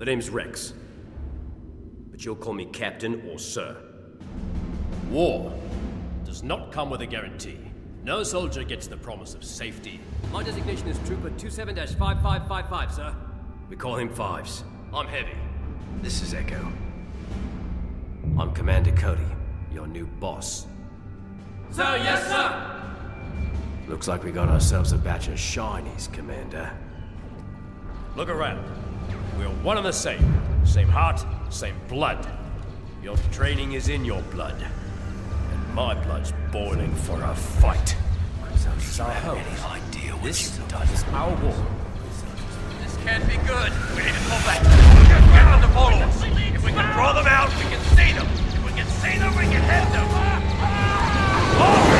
The name's Rex. But you'll call me Captain or Sir. War does not come with a guarantee. No soldier gets the promise of safety. My designation is Trooper 27 5555, sir. We call him Fives. I'm Heavy. This is Echo. I'm Commander Cody, your new boss. Sir, yes, sir! Looks like we got ourselves a batch of shinies, Commander. Look around. We're one and the same. Same heart, same blood. Your training is in your blood. And my blood's boiling for a fight. So I hope any idea what This you've done? is our war. This can't be good. We need to pull back. Get, get them to follow. If we can draw them out, we can see them. If we can see them, we can hit them. Ah! Ah!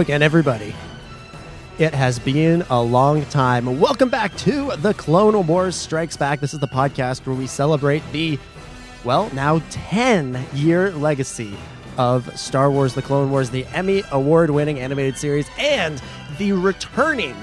Again, everybody. It has been a long time. Welcome back to the Clone Wars Strikes Back. This is the podcast where we celebrate the, well, now 10 year legacy of Star Wars The Clone Wars, the Emmy Award winning animated series, and the returning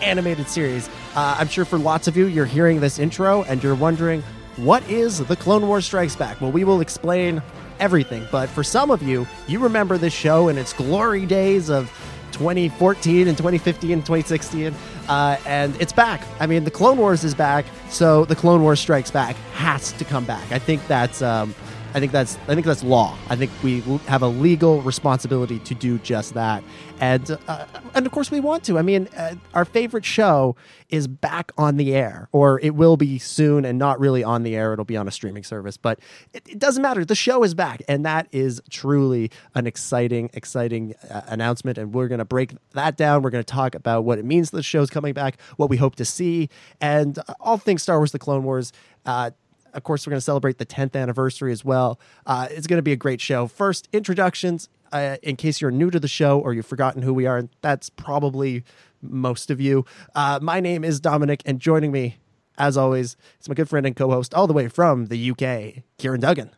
animated series. Uh, I'm sure for lots of you, you're hearing this intro and you're wondering, what is The Clone Wars Strikes Back? Well, we will explain everything. But for some of you, you remember this show in its glory days of 2014 and 2015 and 2016. Uh, and it's back. I mean, The Clone Wars is back. So The Clone Wars Strikes Back has to come back. I think that's. Um, I think that's I think that's law. I think we have a legal responsibility to do just that, and uh, and of course we want to. I mean, uh, our favorite show is back on the air, or it will be soon, and not really on the air. It'll be on a streaming service, but it, it doesn't matter. The show is back, and that is truly an exciting, exciting uh, announcement. And we're gonna break that down. We're gonna talk about what it means the show's coming back, what we hope to see, and uh, all things Star Wars: The Clone Wars. Uh, of course, we're going to celebrate the 10th anniversary as well. Uh, it's going to be a great show. First, introductions. Uh, in case you're new to the show or you've forgotten who we are, and that's probably most of you. Uh, my name is Dominic, and joining me, as always, is my good friend and co-host all the way from the UK, Ciaran Duggan.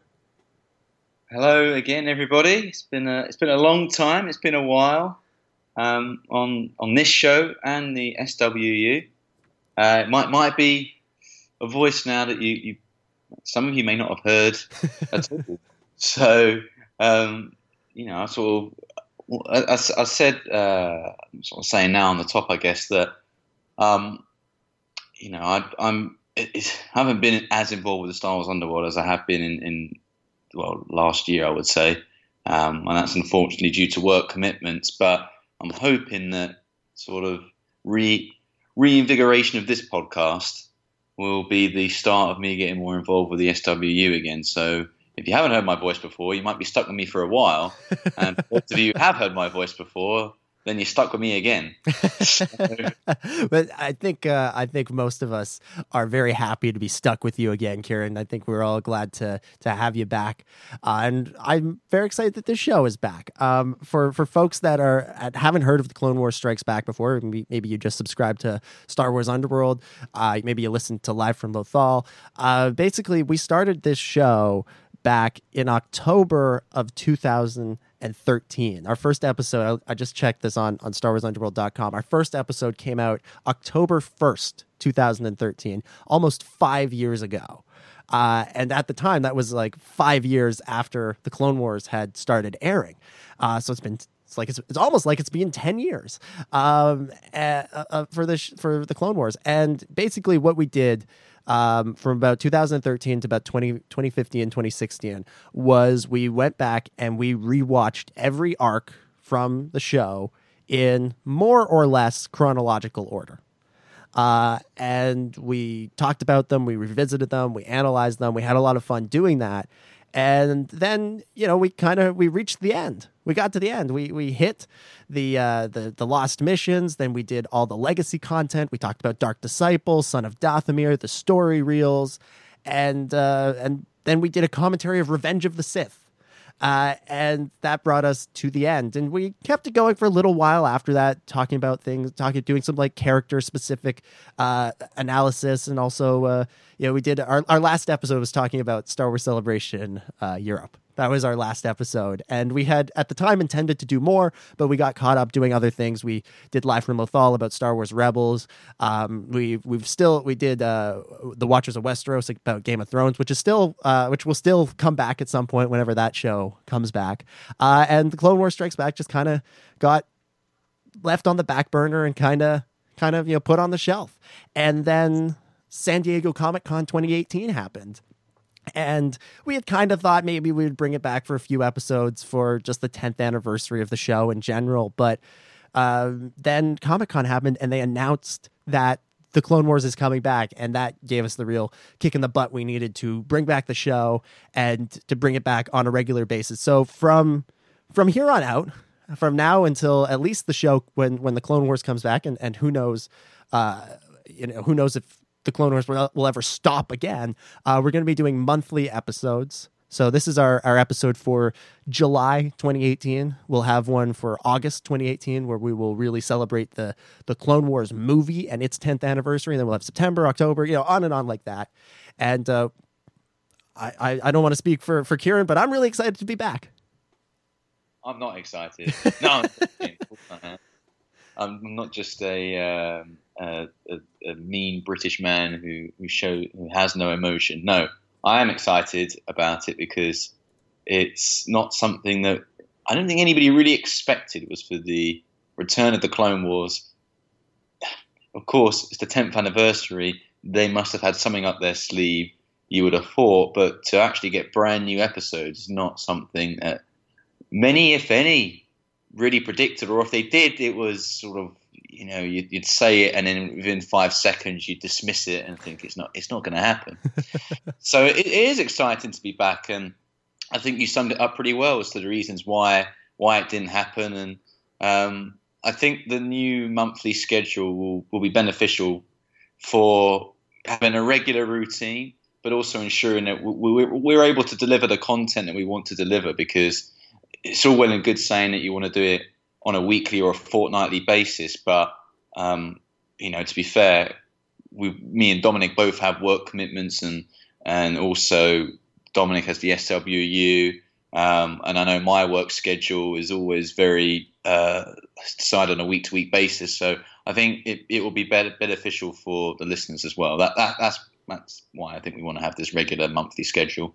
Hello again, everybody. It's been a it's been a long time. It's been a while um, on on this show and the SWU. Uh, it might might be a voice now that you, you some of you may not have heard at all. So um, you know, I sort of I, I, I said uh, I'm sort of saying now on the top, I guess that um, you know I, I'm it, it, I haven't been as involved with the Star Wars Underworld as I have been in, in well last year, I would say, um, and that's unfortunately due to work commitments. But I'm hoping that sort of re reinvigoration of this podcast will be the start of me getting more involved with the SWU again. So if you haven't heard my voice before, you might be stuck with me for a while. And for those of you who have heard my voice before, then you're stuck with me again. but I think uh, I think most of us are very happy to be stuck with you again, Ciaran. I think we're all glad to to have you back, uh, and I'm very excited that this show is back. Um, for for folks that are at, haven't heard of the Clone Wars Strikes Back before, maybe, maybe you just subscribed to Star Wars Underworld, uh, maybe you listened to Live from Lothal. Uh, basically, we started this show back in October of 2013. Our first episode, I, I just checked this on, on StarWarsUnderworld.com. Our first episode came out October 1st, 2013, almost five years ago. Uh, and at the time, that was like five years after the Clone Wars had started airing. Uh, so it's been it's like it's, it's almost like it's been 10 years um, uh, uh, for the sh- for the Clone Wars. And basically, what we did um, from about 2013 to about 20, 2015 and 2016 was we went back and we rewatched every arc from the show in more or less chronological order. uh, and we talked about them, we revisited them, we analyzed them, we had a lot of fun doing that. And then, you know, we kind of we reached the end. We got to the end. We we hit the uh, the the lost missions. Then we did all the legacy content. We talked about Dark Disciple, Son of Dathomir, the story reels, and uh, and then we did a commentary of Revenge of the Sith. Uh, and that brought us to the end. And we kept it going for a little while after that, talking about things, talking, doing some like character specific uh, analysis. And also, uh, you know, we did our, our last episode was talking about Star Wars Celebration uh, Europe. That was our last episode. And we had at the time intended to do more, but we got caught up doing other things. We did Live from Lothal about Star Wars Rebels. Um, we we've still we did uh, The Watchers of Westeros about Game of Thrones, which is still uh, which will still come back at some point whenever that show comes back. Uh, and the Clone Wars Strikes Back just kind of got left on the back burner and kind of kind of you know put on the shelf. And then San Diego Comic Con 2018 happened. And we had kind of thought maybe we would bring it back for a few episodes for just the 10th anniversary of the show in general. But uh, then Comic Con happened and they announced that the Clone Wars is coming back. And that gave us the real kick in the butt we needed to bring back the show and to bring it back on a regular basis. So from from here on out, from now until at least the show when when the Clone Wars comes back, and, and who knows, uh, you know, who knows if the Clone Wars will, will ever stop again. Uh, we're going to be doing monthly episodes. So this is our, our episode for July 2018. We'll have one for August 2018 where we will really celebrate the the Clone Wars movie and its 10th anniversary. And then we'll have September, October, you know, on and on like that. And uh, I, I, I don't want to speak for for Ciaran, but I'm really excited to be back. I'm not excited. No, I'm, I'm not just a um, a, a, mean British man who who show who has no emotion. No, I am excited about it because it's not something that I don't think anybody really expected was for the return of the Clone Wars. Of course, it's the 10th anniversary. They must have had something up their sleeve. You would have thought, but to actually get brand new episodes is not something that many, if any, really predicted. Or if they did, it was sort of you know you'd, you'd, say it and then within five seconds you dismiss it and think it's not it's not going to happen. So it, it is exciting to be back and i think you summed it up pretty well as to the reasons why why it didn't happen. And um, i think the new monthly schedule will, will be beneficial for having a regular routine but also ensuring that we're, we're able to deliver the content that we want to deliver because it's all well and good saying that you want to do it on a weekly or a fortnightly basis. But um, you know, to be fair, we, me and Dominic both have work commitments, and and also Dominic has the SWU, um, and I know my work schedule is always very uh, decided on a week to week basis. So I think it, it will be better, beneficial for the listeners as well. That, that that's that's why I think we want to have this regular monthly schedule.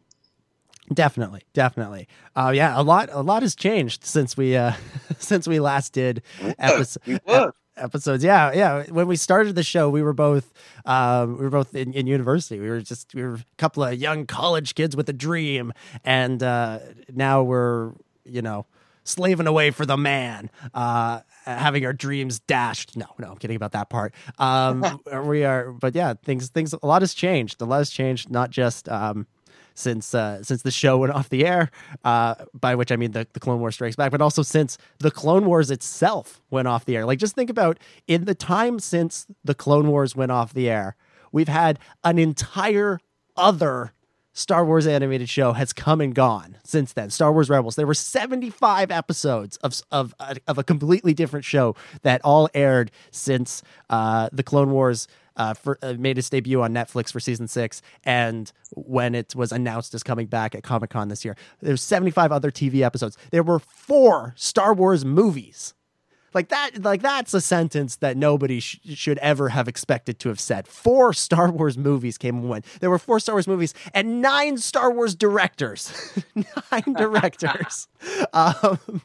Definitely, definitely. Uh, yeah, a lot, a lot has changed since we uh, since we last did episode, episodes. Yeah, yeah. When we started the show, we were both um, we were both in, in, university. We were just we were a couple of young college kids with a dream, and uh, now we're you know slaving away for the man, uh, having our dreams dashed. No, no, I'm kidding about that part. Um, we are, but yeah, things things a lot has changed. A lot has changed, not just. Um, since uh, since the show went off the air, uh, by which I mean the, the Clone Wars Strikes Back, but also since the Clone Wars itself went off the air. Like just think about in the time since the Clone Wars went off the air, we've had an entire other Star Wars animated show has come and gone since then. Star Wars Rebels. There were 75 episodes of of of a completely different show that all aired since uh, the Clone Wars uh, for, uh, made its debut on Netflix for season six, and when it was announced as coming back at Comic Con this year, there's 75 other TV episodes. There were four Star Wars movies like that, like that's a sentence that nobody sh- should ever have expected to have said. Four Star Wars movies came and went. There were four Star Wars movies and nine Star Wars directors. nine directors. um,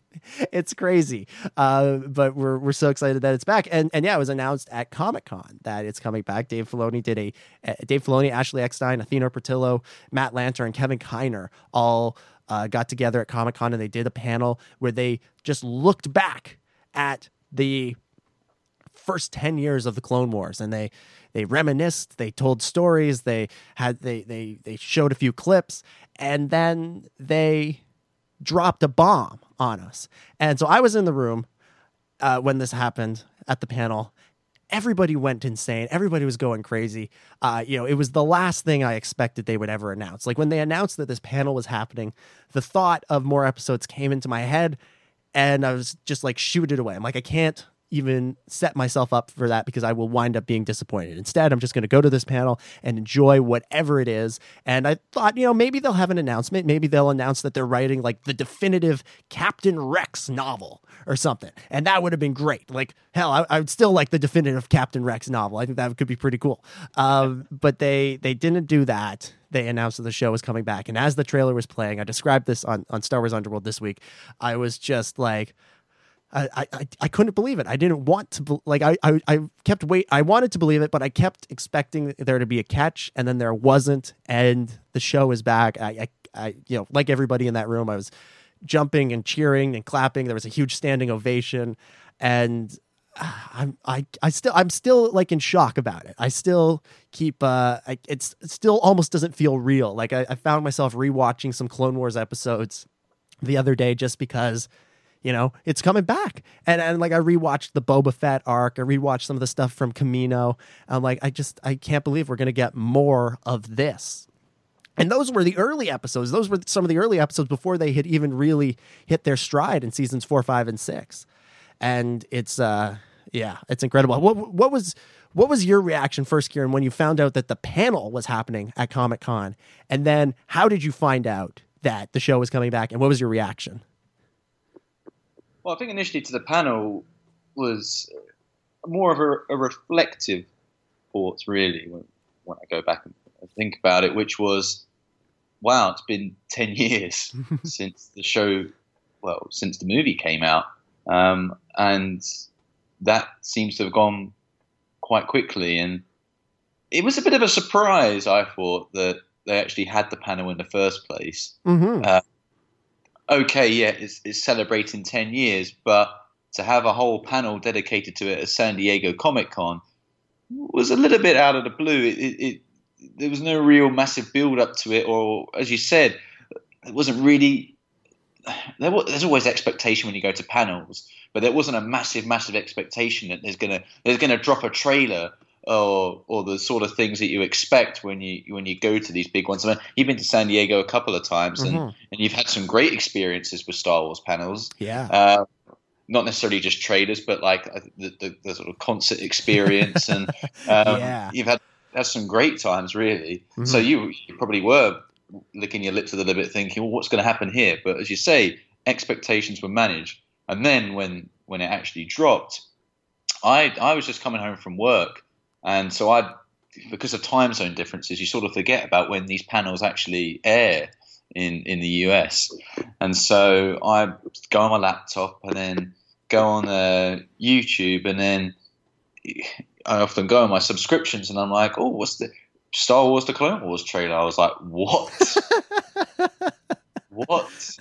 it's crazy, uh, but we're we're so excited that it's back. And and yeah, it was announced at Comic Con that it's coming back. Dave Filoni did a uh, Dave Filoni, Ashley Eckstein, Athena Portillo, Matt Lanter, and Kevin Kiner all. Uh, got together at Comic Con and they did a panel where they just looked back at the first 10 years of the Clone Wars and they they reminisced, they told stories, they had they they they showed a few clips and then they dropped a bomb on us. And so I was in the room uh, when this happened at the panel. Everybody went insane. Everybody was going crazy. Uh, you know, it was the last thing I expected they would ever announce. Like when they announced that this panel was happening, the thought of more episodes came into my head, and I was just like, shoot it away. I'm like, I can't even set myself up for that because I will wind up being disappointed. Instead, I'm just going to go to this panel and enjoy whatever it is. And I thought, you know, maybe they'll have an announcement. Maybe they'll announce that they're writing like the definitive Captain Rex novel or something. And that would have been great. Like, hell, I, I would still like the definitive Captain Rex novel. I think that could be pretty cool. Um, but they they didn't do that they announced that the show was coming back. And as the trailer was playing, I described this on, on Star Wars Underworld this week. I was just like, I, I, I couldn't believe it. I didn't want to like I, I I kept wait. I wanted to believe it, but I kept expecting there to be a catch, and then there wasn't. And the show is back. I, I, I you know, like everybody in that room, I was jumping and cheering and clapping. There was a huge standing ovation, and I'm I I still I'm still like in shock about it. I still keep uh I, it's it still almost doesn't feel real. Like I, I found myself rewatching some Clone Wars episodes the other day just because you know, it's coming back. And and like I rewatched the Boba Fett arc. I rewatched some of the stuff from Camino. I'm like, I just I can't believe we're gonna get more of this. And those were the early episodes. Those were some of the early episodes before they had even really hit their stride in seasons four, five, and six. And it's uh yeah, it's incredible. What what was what was your reaction first, Ciaran, when you found out that the panel was happening at Comic Con? And then how did you find out that the show was coming back? And what was your reaction? Well, I think initially to the panel was more of a, a reflective thought, really, when, when I go back and think about it, which was, wow, it's been 10 years since the show, well, since the movie came out. Um, and that seems to have gone quite quickly. And it was a bit of a surprise, I thought, that they actually had the panel in the first place. Mm-hmm. Uh, okay, yeah, it's, it's celebrating 10 years, but to have a whole panel dedicated to it at San Diego Comic Con was a little bit out of the blue. It, it, it, there was no real massive build up to it, or as you said, it wasn't really. There was, there's always expectation when you go to panels, but there wasn't a massive, massive expectation that there's gonna there's gonna drop a trailer or or the sort of things that you expect when you when you go to these big ones. I mean, you've been to San Diego a couple of times, and, Mhm. and you've had some great experiences with Star Wars panels. Yeah. Uh, not necessarily just traders, but like uh, the, the, the sort of concert experience, and um, Yeah. you've had had some great times, really. Mhm. So you, you probably were licking your lips a little bit, thinking, "Well, what's going to happen here?" But as you say, expectations were managed, and then when when it actually dropped, I I was just coming home from work, and so I, because of time zone differences, you sort of forget about when these panels actually air in in the US, and so I go on my laptop and then go on uh, YouTube, and then I often go on my subscriptions, and I'm like, oh, what's the Star Wars: The Clone Wars trailer? I was like, what? what?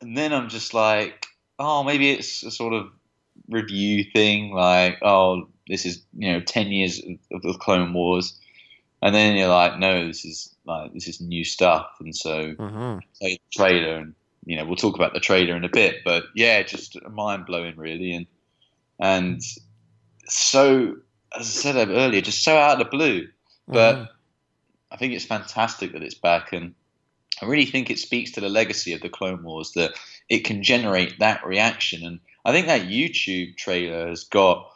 And then I'm just like, oh, maybe it's a sort of review thing, like, oh, this is you know ten years of the Clone Wars, and then you're like, no, this is like this is new stuff, and so Mm-hmm. play the trailer, and you know we'll talk about the trailer in a bit, but yeah, just mind blowing really, and and so as I said earlier, just so out of the blue, but Mhm. I think it's fantastic that it's back, and I really think it speaks to the legacy of the Clone Wars that it can generate that reaction, and I think that YouTube trailer has got.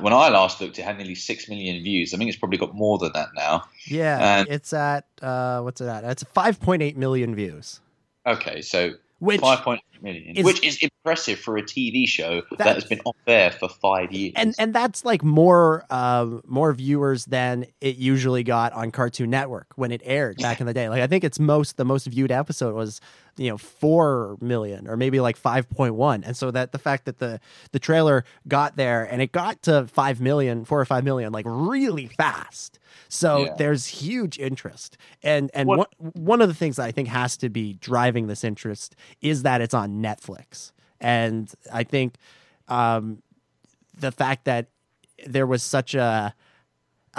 When I last looked, it had nearly six million views. I think it's probably got more than that now. Yeah, And- it's at uh, what's it at? It's 5.8 million views, Okay, so which five point eight million, is- which is impressive for a TV show that, That- has been off there for five years. and and that's like more um, more viewers than it usually got on Cartoon Network when it aired back in the day. Like I think it's most the most viewed episode was you know four million or maybe like five point one, and so that the fact that the the trailer got there and it got to five million, four or five million, like really fast. So Yeah. there's huge interest, and and What- one one of the things that I think has to be driving this interest is that it's on Netflix, and I think um, the fact that there was such a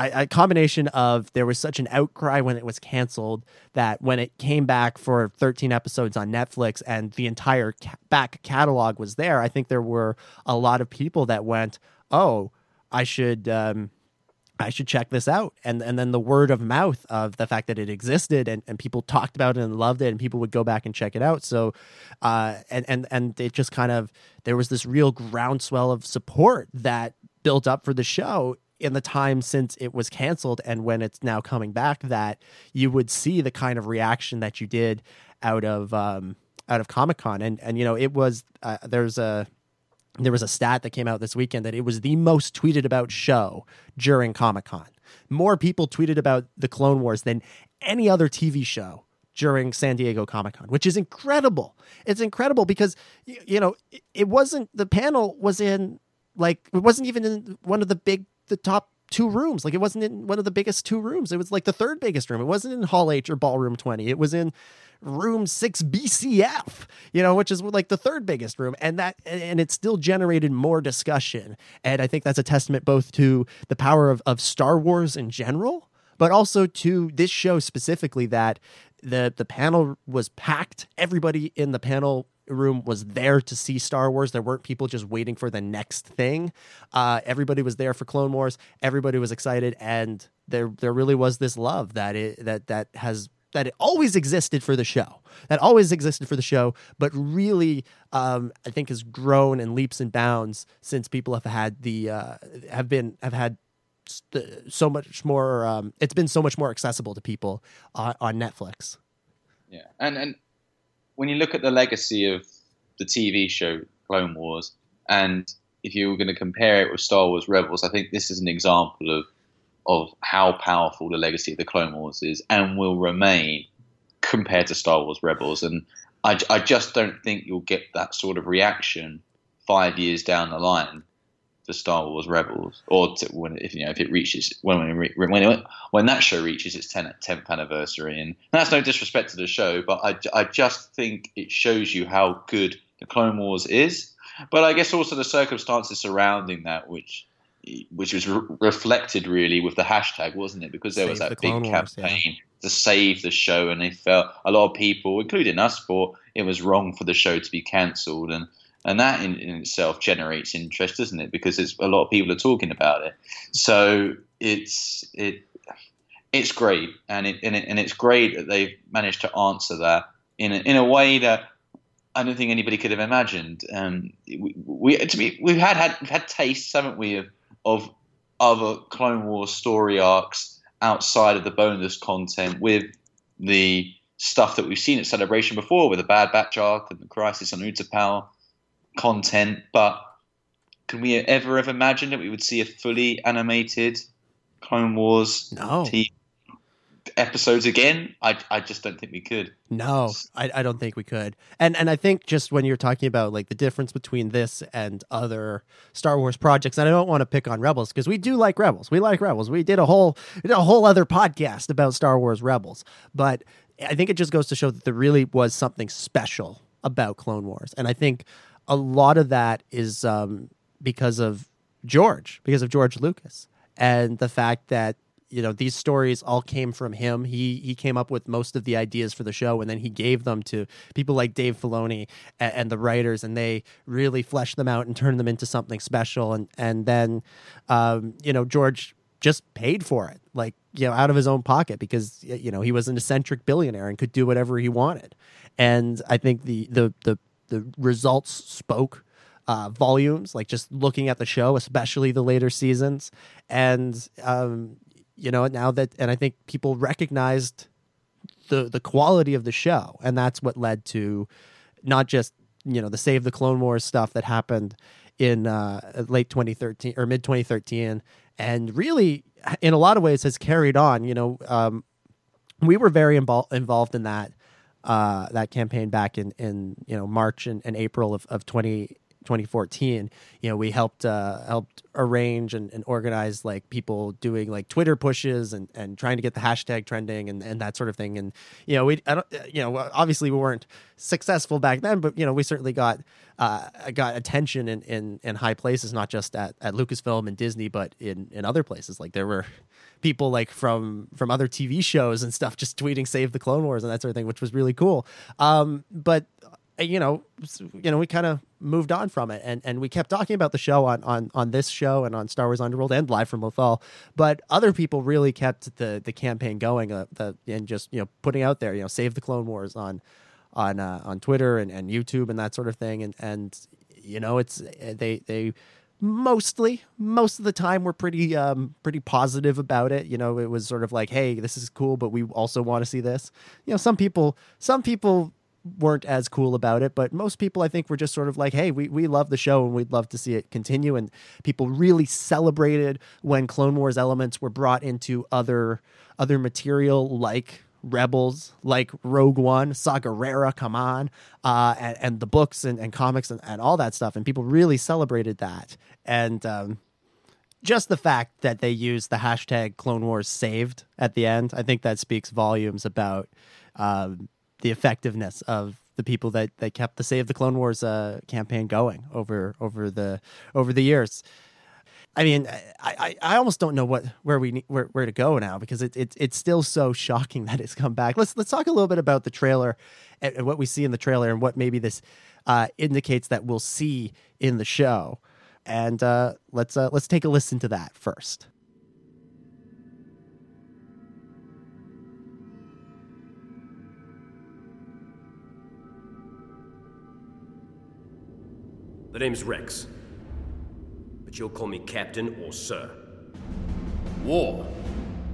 a combination of there was such an outcry when it was canceled that when it came back for 13 episodes on Netflix and the entire ca- back catalog was there, I think there were a lot of people that went, "Oh, I should um, I should check this out. And and then the word of mouth of the fact that it existed and, and people talked about it and loved it and people would go back and check it out. So uh and and and it just kind of there was this real groundswell of support that built up for the show in the time since it was canceled and when it's now coming back that you would see the kind of reaction that you did out of um out of Comic-Con and and you know it was uh, there's a there was a stat that came out this weekend that it was the most tweeted about show during Comic Con. More people tweeted about the Clone Wars than any other TV show during San Diego Comic Con, which is incredible. It's incredible because you know it wasn't the panel was in like it wasn't even in one of the big the top two rooms. Like it wasn't in one of the biggest two rooms. It was like the third biggest room. It wasn't in Hall H or Ballroom 20. It was in room 6 BCF, you know, which is like the third biggest room and that and it still generated more discussion. And I think that's a testament both to the power of of Star Wars in general, but also to this show specifically that the the panel was packed. Everybody in the panel room was there to see Star Wars. There weren't people just waiting for the next thing. Uh, everybody was there for Clone Wars. Everybody was excited, and there there really was this love that it that that has that it always existed for the show that always existed for the show but really um, i think has grown in leaps and bounds since people have had the uh, have been have had so much more um, it's been so much more accessible to people uh, on netflix yeah and and when you look at the legacy of the tv show clone wars and if you were going to compare it with star wars rebels i think this is an example of of how powerful the legacy of the Clone Wars is and will remain compared to Star Wars Rebels. And I, I just don't think you'll get that sort of reaction five years down the line to Star Wars Rebels, or to when if you know if it reaches when when when, when that show reaches its 10th anniversary. And that's no disrespect to the show, but I, I just think it shows you how good the Clone Wars is. But I guess also the circumstances surrounding that, which which was re- reflected really with the hashtag, wasn't it? Because there save was that big Wars, campaign yeah. to save the show, and they felt a lot of people, including us, thought it was wrong for the show to be cancelled, and and that in, in, itself generates interest, doesn't it? Because it's a lot of people are talking about it, so it's it it's great, and it and, it, and it's great that they've managed to answer that in a, in a way that I don't think anybody could have imagined. Um, we, we, to me, we've had, had we've had tastes, haven't we, of of other Clone Wars story arcs outside of the bonus content with the stuff that we've seen at Celebration before, with the Bad Batch arc and the Crisis on Utapau content. But can we ever have imagined that we would see a fully animated Clone Wars no. TV episodes again. I, I just don't think we could. No, I, I don't think we could. And and I think just when you're talking about like the difference between this and other Star Wars projects, and I don't want to pick on Rebels because we do like Rebels. We like Rebels. We did a whole did a whole other podcast about Star Wars Rebels. But I think it just goes to show that there really was something special about Clone Wars, and I think a lot of that is um, because of George, because of George Lucas, and the fact that you know these stories all came from him. He he came up with most of the ideas for the show, and then he gave them to people like Dave Filoni and, and the writers, and they really fleshed them out and turned them into something special. And and then um, you know George just paid for it, like you know out of his own pocket, because you know he was an eccentric billionaire and could do whatever he wanted. And I think the the the the results spoke uh, volumes, like just looking at the show, especially the later seasons. And um, you know, now that, and I think people recognized the the quality of the show, and that's what led to not just you know the Save the Clone Wars stuff that happened in uh, late 2013 or mid 2013, and really in a lot of ways has carried on. You know, um, we were very invo- involved in that uh, that campaign back in in you know March and, and April of, of 20, 2014, you know, we helped uh, helped arrange and, and organize like people doing like Twitter pushes and, and trying to get the hashtag trending and, and that sort of thing. And you know, we I don't you know obviously we weren't successful back then, but you know we certainly got uh, got attention in, in, in high places, not just at, at Lucasfilm and Disney, but in, in other places. Like there were people like from from other TV shows and stuff just tweeting "Save the Clone Wars" and that sort of thing, which was really cool. Um, but uh, you know, you know, we kind of moved on from it, and, and we kept talking about the show on, on on this show and on Star Wars Underworld and live from Lothal. But other people really kept the the campaign going, uh, the, and just you know putting out there, you know, save the Clone Wars on on uh, on Twitter and, and YouTube and that sort of thing, and and you know, it's they they mostly most of the time we're pretty um pretty positive about it. You know it was sort of like hey this is cool but we also want to see this. You know some people some people weren't as cool about it but most people i think were just sort of like hey we, we love the show and we'd love to see it continue. And people really celebrated when clone wars elements were brought into other other material like Rebels, like Rogue One, Saw Gerrera, come on, uh, and, and, the books and, and comics and, and, all that stuff. And people really celebrated that. And um, just the fact that they used the hashtag Clone Wars saved at the end, I think that speaks volumes about um, the effectiveness of the people that, that kept the Save the Clone Wars uh, campaign going over over the over the years. I mean, I, I, I, almost don't know what where we where, where to go now because it, it it's still so shocking that it's come back. Let's let's talk a little bit about the trailer and, and what we see in the trailer and what maybe this uh, indicates that we'll see in the show. And uh, let's uh, let's take a listen to that first. The name's Rex but you'll call me Captain or Sir. War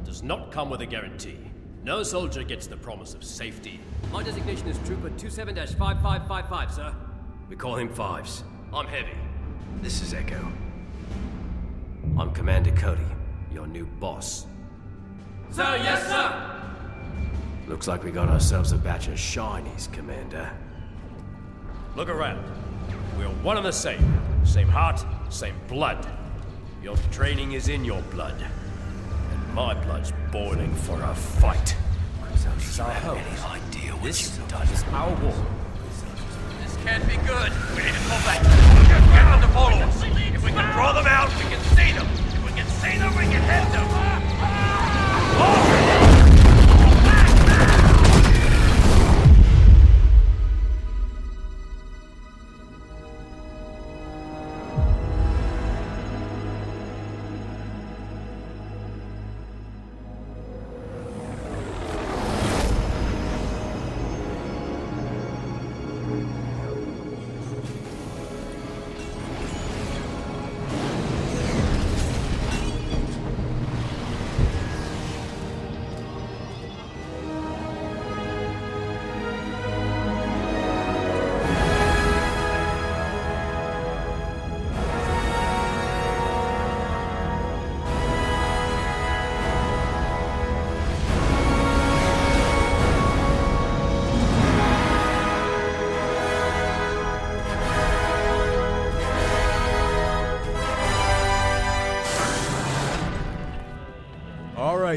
does not come with a guarantee. No soldier gets the promise of safety. My designation is Trooper 27 5555, sir. We call him Fives. I'm Heavy. This is Echo. I'm Commander Cody, your new boss. Sir, yes, sir! Looks like we got ourselves a batch of shinies, Commander. Look around. We're one and the same. Same heart, same blood. Your training is in your blood. And my blood's boiling for a fight. This is our home. Any idea what this you've done? is our war. This can't be good. We need to pull back. Get them to follow us. If we can draw them out, we can see them. If we can see them, we can hit them. Oh!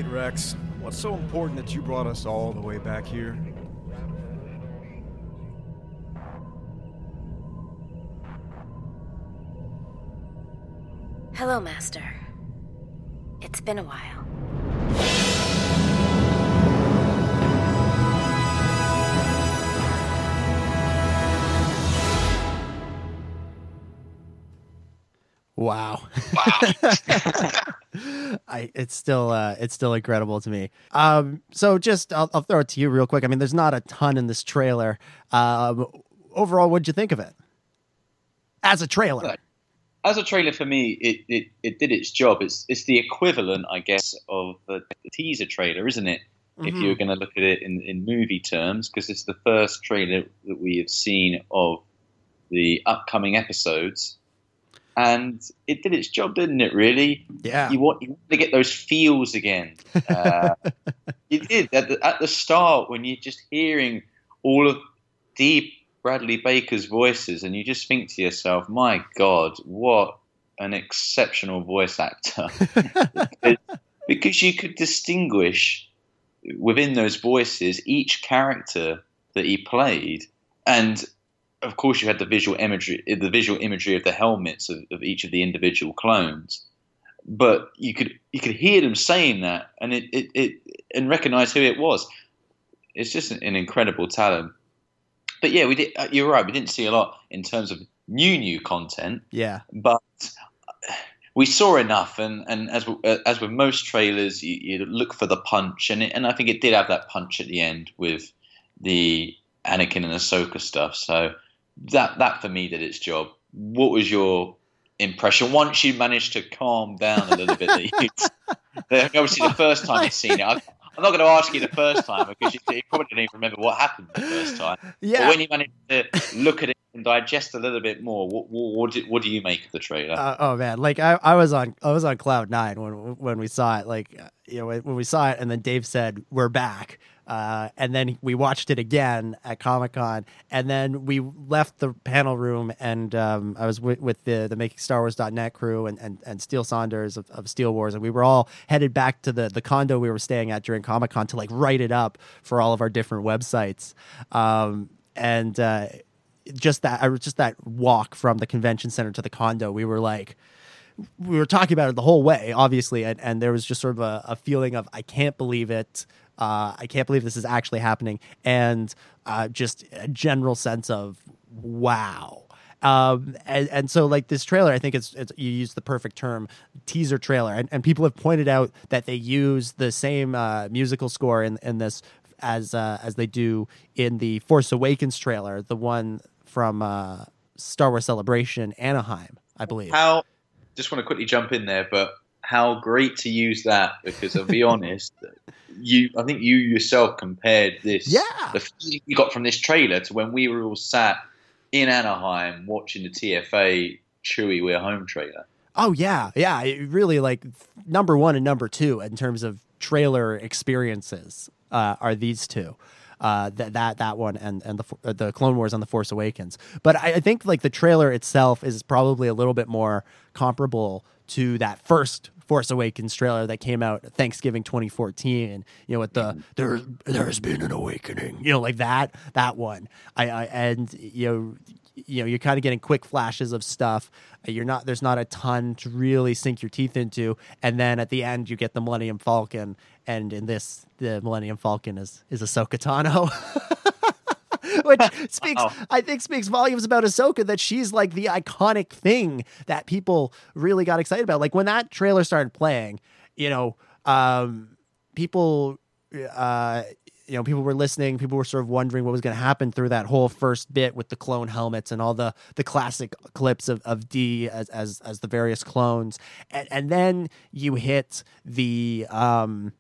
Right, Rex. What's so important that you brought us all the way back here? Hello, Master. It's been a while. Wow. Wow. It's still uh it's still incredible to me. Um so just I'll, I'll throw it to you real quick. I mean there's not a ton in this trailer. Um overall what'd you think of it? As a trailer. As a trailer for me, it, it, it did its job. It's it's the equivalent, I guess, of the, the teaser trailer, isn't it? Mm-hmm. If you're going to look at it in, in movie terms, because it's the first trailer that we have seen of the upcoming episodes and it did its job, didn't it? Really? Yeah. You want, you want to get those feels again. Uh, you did at the, at the start when you're just hearing all of Dee Bradley Baker's voices, and you just think to yourself, "My God, what an exceptional voice actor!" because you could distinguish within those voices each character that he played, and of course you had the visual imagery, the visual imagery of the helmets of, of each of the individual clones. But you could you could hear them saying that, and it, it, it and recognize who it was. It's just an, an incredible talent. But yeah, we did. Uh, you're right. We didn't see a lot in terms of new new content. Yeah. But we saw enough, and, and as as with most trailers, you, you look for the punch, and it, and I think it did have that punch at the end with the Anakin and Ahsoka stuff. So that that for me did its job. What was your impression once you managed to calm down a little bit? Obviously the first time you've seen it. I, I'm not going to ask you the first time because you, you, probably don't even remember what happened the first time. Yeah. But when you managed to look at it and digest a little bit more, what what, what, do, what do you make of the trailer? Uh, oh man, like I, I was on I was on cloud nine when when we saw it. Like you know when we saw it, and then Dave said we're back. Uh, and then we watched it again at Comic Con, and then we left the panel room, and um, I was with, with the the Making Star Wars.net crew and, and, and Steele Saunders of, of Steele Wars, and we were all headed back to the, the condo we were staying at during Comic Con to like write it up for all of our different websites. Um, and uh, just that, I was just that walk from the convention center to the condo, we were like, we were talking about it the whole way, obviously, and, and there was just sort of a, a feeling of I can't believe it. Uh, I can't believe this is actually happening, and uh, just a general sense of wow. Um, and, and so like this trailer, I think it's, it's you use the perfect term, teaser trailer, and, and people have pointed out that they use the same uh, musical score in in this as uh, as they do in the Force Awakens trailer, the one from uh, Star Wars Celebration Anaheim, I believe. How? Just want to quickly jump in there, but how great to use that because I'll be honest, you I think you yourself compared this yeah the feeling you got from this trailer to when we were all sat in Anaheim watching the TFA Chewie We're Home trailer. Oh yeah, yeah, it really like number one and number two in terms of trailer experiences uh, are these two. Uh, that that that one and and the uh, the Clone Wars and the Force Awakens. But I, I think like the trailer itself is probably a little bit more comparable to that first Force Awakens trailer that came out Thanksgiving 2014. You know, with the mm-hmm. there there's been an awakening. You know, like that that one. I, I and you know you know you're kind of getting quick flashes of stuff you're not there's not a ton to really sink your teeth into and then at the end you get the millennium falcon and in this the millennium falcon is is ahsoka tano which speaks oh. i think speaks volumes about ahsoka that she's like the iconic thing that people really got excited about like when that trailer started playing you know um people uh you know people were listening people were sort of wondering what was going to happen through that whole first bit with the clone helmets and all the the classic clips of, of Dee as, as as the various clones and, and then you hit the um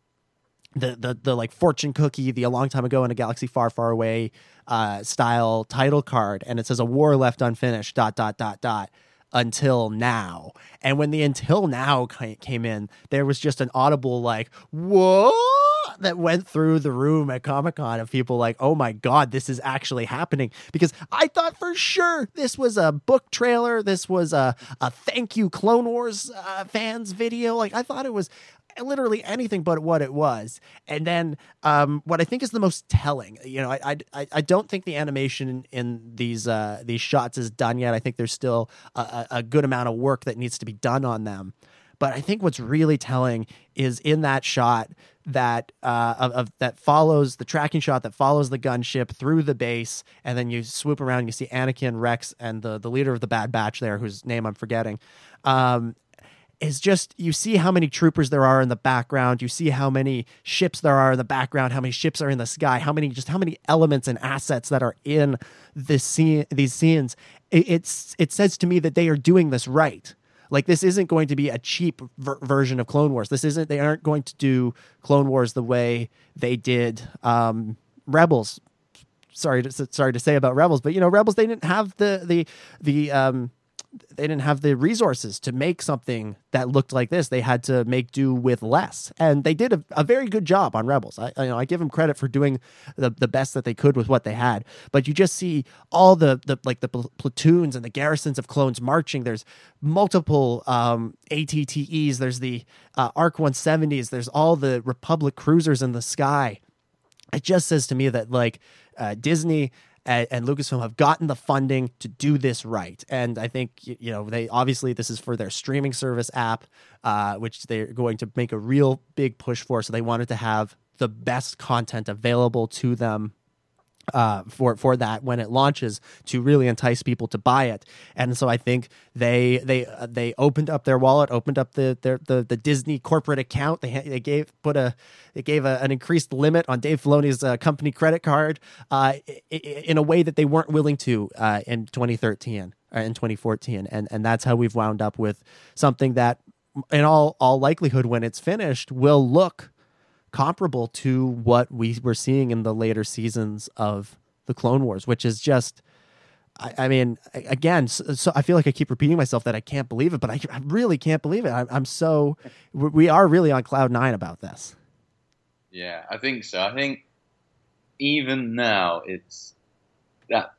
the, the the like fortune cookie the a long time ago in a galaxy far far away uh style title card and it says a war left unfinished dot dot dot dot until now and when the until now came in there was just an audible like whoa that went through the room at Comic Con of people like, oh my God, this is actually happening. Because I thought for sure this was a book trailer. This was a, a thank you Clone Wars uh, fans video. Like, I thought it was literally anything but what it was. And then um, what I think is the most telling, you know, I I, I don't think the animation in, these uh, these shots is done yet. I think there's still a, a good amount of work that needs to be done on them. But I think what's really telling is in that shot that uh, of, of, that follows the tracking shot that follows the gunship through the base, and then you swoop around. And you see Anakin, Rex, and the the leader of the Bad Batch there, whose name I'm forgetting. Um, is just you see how many troopers there are in the background you see how many ships there are in the background how many ships are in the sky how many just how many elements and assets that are in this scene these scenes it, it's it says to me that they are doing this right like this isn't going to be a cheap ver- version of Clone Wars. This isn't. They aren't going to do Clone Wars the way they did um, Rebels. Sorry to sorry to say about Rebels, but you know Rebels they didn't have the the the um, they didn't have the resources to make something that looked like this. They had to make do with less, and they did a, a very good job on Rebels. I, you know, I give them credit for doing the, the best that they could with what they had. But you just see all the the like the pl- platoons and the garrisons of clones marching. There's multiple um, ATTEs. There's the uh, ARC 170s. There's all the Republic cruisers in the sky. It just says to me that like uh, Disney and, and, Lucasfilm have gotten the funding to do this right. And I think you know they obviously this is for their streaming service app, uh, which they're going to make a real big push for. So they wanted to have the best content available to them uh, for for that when it launches to really entice people to buy it. And so I think they they uh, they opened up their wallet, opened up the their, the the Disney corporate account. They they gave put a they gave a, an increased limit on Dave Filoni's uh, company credit card uh, in a way that they weren't willing to uh, in 2013 or uh, in 2014. And and that's how we've wound up with something that in all all likelihood when it's finished will look comparable to what we were seeing in the later seasons of the Clone Wars, which is just. I, I mean, again, so, so, I feel like I keep repeating myself that I can't believe it, but I, I really can't believe it. I, I'm so, we are really on cloud nine about this. Yeah, I think so. I think even now, it's that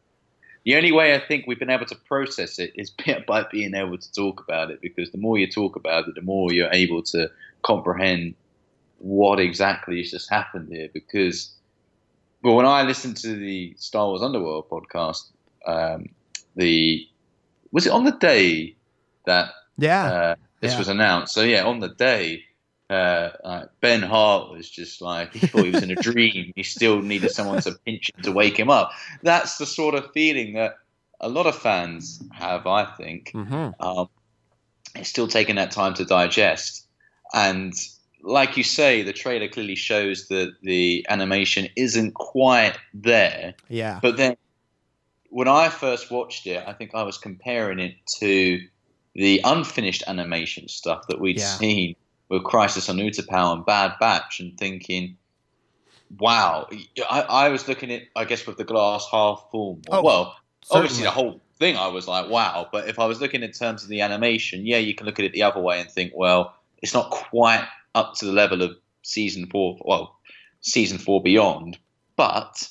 the only way I think we've been able to process it is by being able to talk about it because the more you talk about it, the more you're able to comprehend what exactly has just happened here because well when I listened to the Star Wars Underworld podcast um, the was it on the day that yeah uh, this yeah. was announced so yeah on the day uh, uh, Ben Hart was just like he thought he was in a dream. He still needed someone to pinch him to wake him up. That's the sort of feeling that a lot of fans have. I think mm-hmm. um, it's still taking that time to digest, and like you say, the trailer clearly shows that the animation isn't quite there. Yeah. But then when I first watched it, I think I was comparing it to the unfinished animation stuff that we'd Yeah. seen with Crisis on Utapau and Bad Batch and thinking, wow. I, I was looking at, I guess, with the glass half full. Oh, well, obviously the whole thing I was like, wow. But if I was looking in terms of the animation, yeah, you can look at it the other way and think, well, it's not quite up to the level of season four, well, season four beyond. But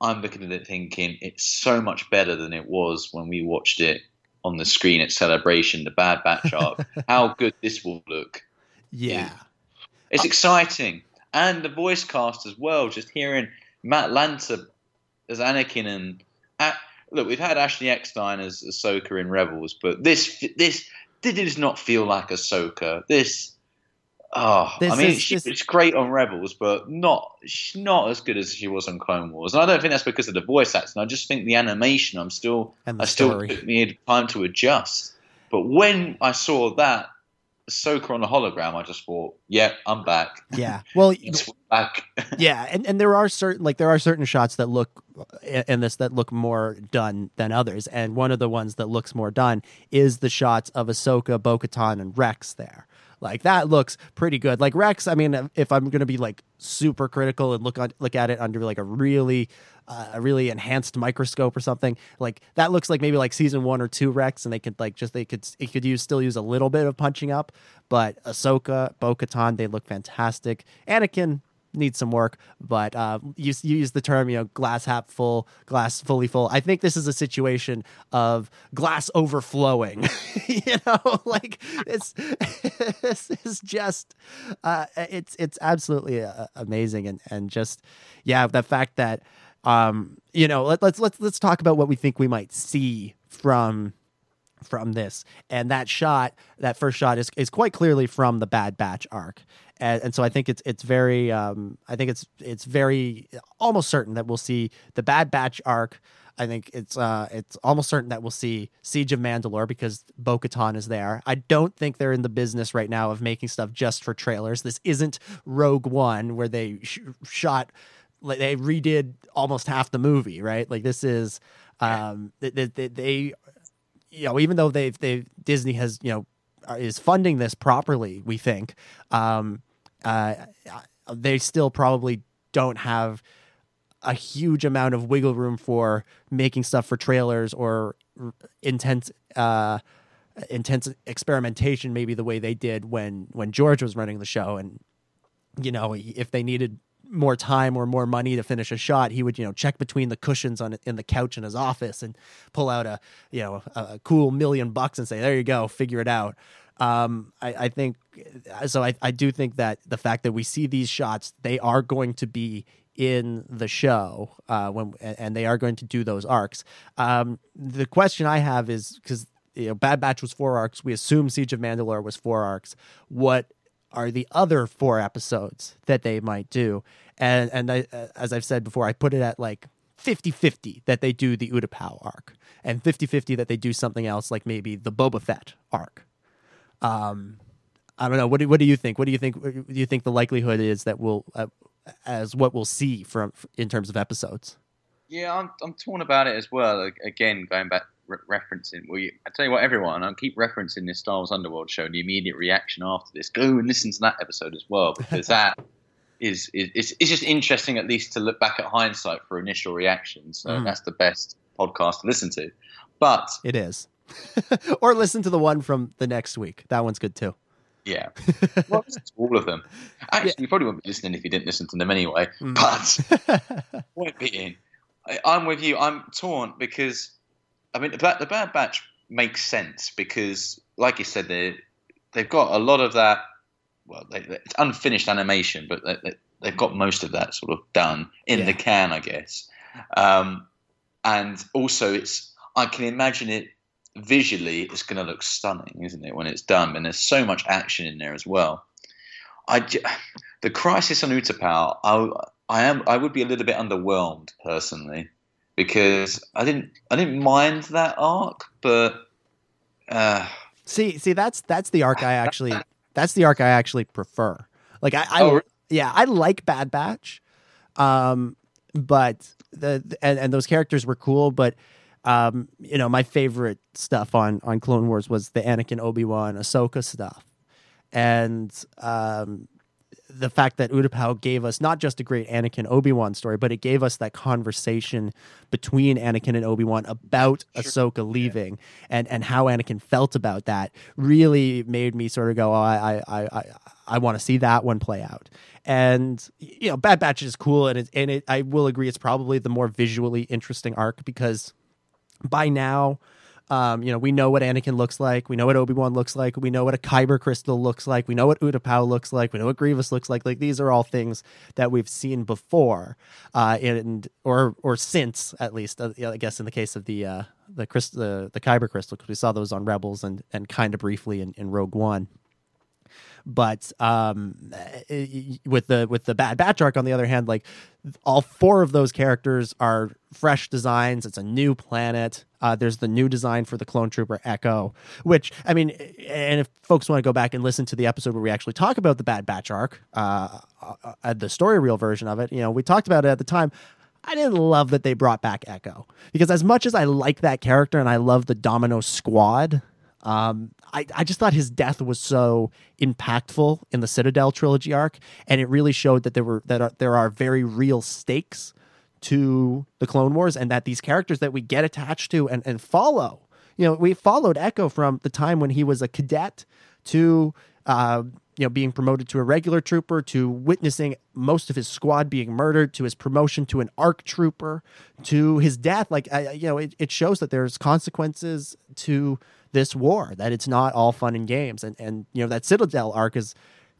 I'm looking at it thinking it's so much better than it was when we watched it on the screen at Celebration, the Bad Batch arc. How good this will look. Yeah. It's exciting. And the voice cast as well, just hearing Matt Lanter as Anakin and uh, look, we've had Ashley Eckstein as Ahsoka in Rebels, but this this this does not feel like Ahsoka. This oh, This I mean, is- she, this- it's great on Rebels, but not she's not as good as she was on Clone Wars. And I don't think that's because of the voice acting. I just think the animation, I'm still And the I still story. took me time to adjust. But when I saw that Ahsoka on the hologram, I just thought, yeah, I'm back. Yeah. Well, It's back. yeah, and, and there are certain like there are certain shots that look in in this that look more done than others, and one of the ones that looks more done is the shots of Ahsoka, Bo-Katan, and Rex there. Like that looks pretty good. Like Rex, I mean, if I'm gonna be like super critical and look on look at it under like a really uh, a really enhanced microscope or something, like that looks like maybe like season one or two Rex, and they could like just they could it could use still use a little bit of punching up. But Ahsoka, Bo-Katan, they look fantastic. Anakin, needs some work, but uh, you, you use the term, you know, glass half full, glass fully full. I think this is a situation of glass overflowing. you know, like it's this is just uh, it's it's absolutely uh, amazing and and just yeah, the fact that um you know let, let's let's let's talk about what we think we might see from from this and that shot that first shot is, is quite clearly from the bad batch arc and, and so i think it's it's very um i think it's it's very almost certain that we'll see the bad batch arc. I think it's uh it's almost certain that we'll see siege of mandalore because bo-katan is there. I don't think they're in the business right now of making stuff just for trailers. This isn't rogue one where they sh- shot like they redid almost half the movie right? Like this is um they, they, they you know, even though they've they Disney has you know uh, is funding this properly, we think, um, uh, they still probably don't have a huge amount of wiggle room for making stuff for trailers or intense uh, intense experimentation, maybe the way they did when when George was running the show, and you know if they needed more time or more money to finish a shot, he would you know check between the cushions on in the couch in his office and pull out a you know a, a cool million bucks and say there you go, figure it out. Um, I, I think so. I, I do think that the fact that we see these shots, they are going to be in the show uh, when and they are going to do those arcs. Um, the question I have is because you know Bad Batch was four arcs, we assume Siege of Mandalore was four arcs. What are the other four episodes that they might do? And and I, as I've said before, I put it at like 50-50 that they do the Utapau arc and 50-50 that they do something else like maybe the Boba Fett arc. Um, I don't know. What do what do you think? What do you think? Do you think the likelihood is that we'll uh, as what we'll see from in terms of episodes? Yeah, I'm I'm torn about it as well. Like, again, going back re- referencing. Well, you, I tell you what, everyone, I keep referencing this Star Wars Underworld show. The immediate reaction after this, go and listen to that episode as well because that is is it's, it's just interesting at least to look back at hindsight for initial reactions. So Mm. that's the best podcast to listen to. But It is. or listen to the one from the next week. That one's good too. Yeah. well, listen to all of them. Actually, you probably wouldn't be listening if you didn't listen to them anyway. Mm. But point being, I'm with you. I'm torn because I mean the bad, the bad batch makes sense because, like you said, they they've got a lot of that. Well, they, they- it's unfinished animation, but they, they, they've got most of that sort of done in the can, I guess. Um, and also, it's I can imagine it visually. It's going to look stunning, isn't it, when it's done? And there's so much action in there as well. I, the Crisis on Utapau, I, I am I would be a little bit underwhelmed personally because I didn't I didn't mind that arc, but uh, See, see, that's that's the arc I actually that's the arc I actually prefer. Like I, I Oh, yeah, I like Bad Batch, um, but the and, and those characters were cool, but um, you know, my favorite stuff on on Clone Wars was the Anakin, Obi Wan, Ahsoka stuff, and um, the fact that Utapau gave us not just a great Anakin Obi Wan story, but it gave us that conversation between Anakin and Obi Wan about Ahsoka leaving and and how Anakin felt about that really made me sort of go, oh, I I I I want to see that one play out. And you know, Bad Batch is cool, and it, and it I will agree it's probably the more visually interesting arc because by now. Um, you know, we know what Anakin looks like. We know what Obi Wan looks like. We know what a Kyber crystal looks like. We know what Utapau looks like. We know what Grievous looks like. Like these are all things that we've seen before, uh, and or or since at least. Uh, I guess in the case of the uh, the crystal, the, the Kyber crystal, because we saw those on Rebels and and kind of briefly in, in Rogue One but um, eh, with the with the Bad Batch arc, on the other hand, like all four of those characters are fresh designs. It's a new planet. Uh, there's the new design for the clone trooper Echo, which I mean, and if folks want to go back and listen to the episode where we actually talk about the Bad Batch arc, uh, uh, the story reel version of it, you know, we talked about it at the time. I didn't love that they brought back Echo because as much as I like that character and I love the Domino Squad, um, I, I just thought his death was so impactful in the Citadel trilogy arc, and it really showed that there were that are, there are very real stakes to the Clone Wars, and that these characters that we get attached to and, and follow. You know, we followed Echo from the time when he was a cadet to uh, you know being promoted to a regular trooper to witnessing most of his squad being murdered to his promotion to an arc trooper to his death. Like I, you know, it, it shows that there's consequences to this war that it's not all fun and games. And and you know that citadel arc is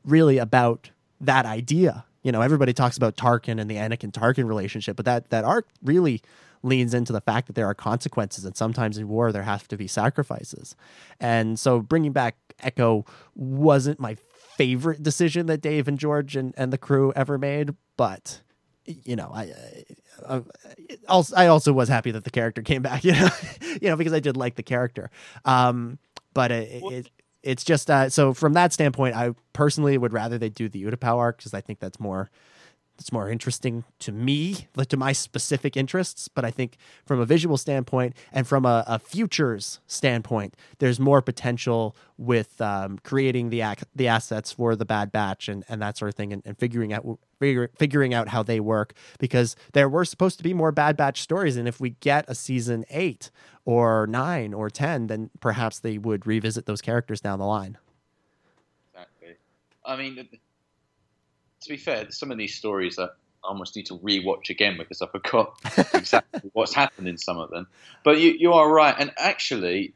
really about that idea. You know everybody talks about tarkin and the anakin tarkin relationship but that that arc really leans into the fact that there are consequences and sometimes in war there have to be sacrifices. And so bringing back echo wasn't my favorite decision that dave and george and, and the crew ever made but you know, I, I, also, I also was happy that the character came back, you know, you know, because I did like the character. Um, but it, it it's just uh, so from that standpoint, I personally would rather they do the Utapau arc because I think that's more that's more interesting to me, like to my specific interests. But I think from a visual standpoint and from a, a futures standpoint, there's more potential with um, creating the ac- the assets for the Bad Batch and, and that sort of thing, and, and figuring out figure, figuring out how they work because there were supposed to be more Bad Batch stories, and if we get a season eight or nine or ten, then perhaps they would revisit those characters down the line. Exactly. I mean, to be fair, some of these stories I almost need to rewatch again because I forgot exactly what's happened in some of them. But you, you are right, and actually,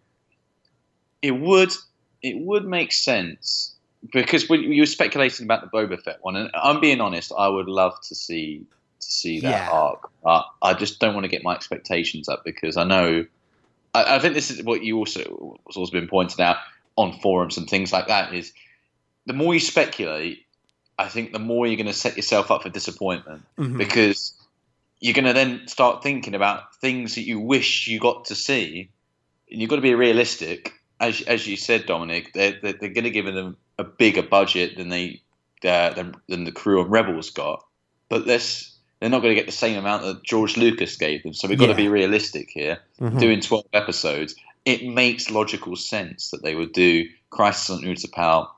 it would it would make sense because when you were speculating about the Boba Fett one, and I'm being honest, I would love to see to see that Yeah. arc. I just don't want to get my expectations up because I know. I, I think this is what you also was also been pointed out on forums and things like that. Is the more you speculate, I think the more you're going to set yourself up for disappointment Mhm. because you're going to then start thinking about things that you wish you got to see, and you've got to be realistic. As as you said, Dominic, they're they're, they're going to give them a bigger budget than they uh, than, than the crew of Rebels got, but this. They're not going to get the same amount that George Lucas gave them, so we've got Yeah. to be realistic here. Mhm. Doing 12 episodes, it makes logical sense that they would do Crisis on Utapau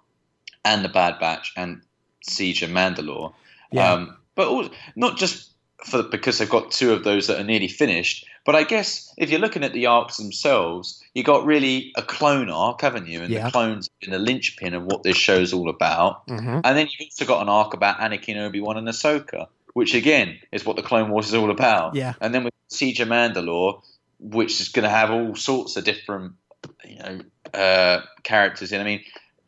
and The Bad Batch and Siege of Mandalore. Yeah. Um, but also, not just for because they've got two of those that are nearly finished, but I guess if you're looking at the arcs themselves, you got really a clone arc, haven't you? And Yeah. the clones in the linchpin of what this show's all about. Mhm. And then you've also got an arc about Anakin, Obi Wan, and Ahsoka, which again is what the Clone Wars is all about. Yeah. And then with Siege of Mandalore, which is going to have all sorts of different, you know, uh, characters in. I mean,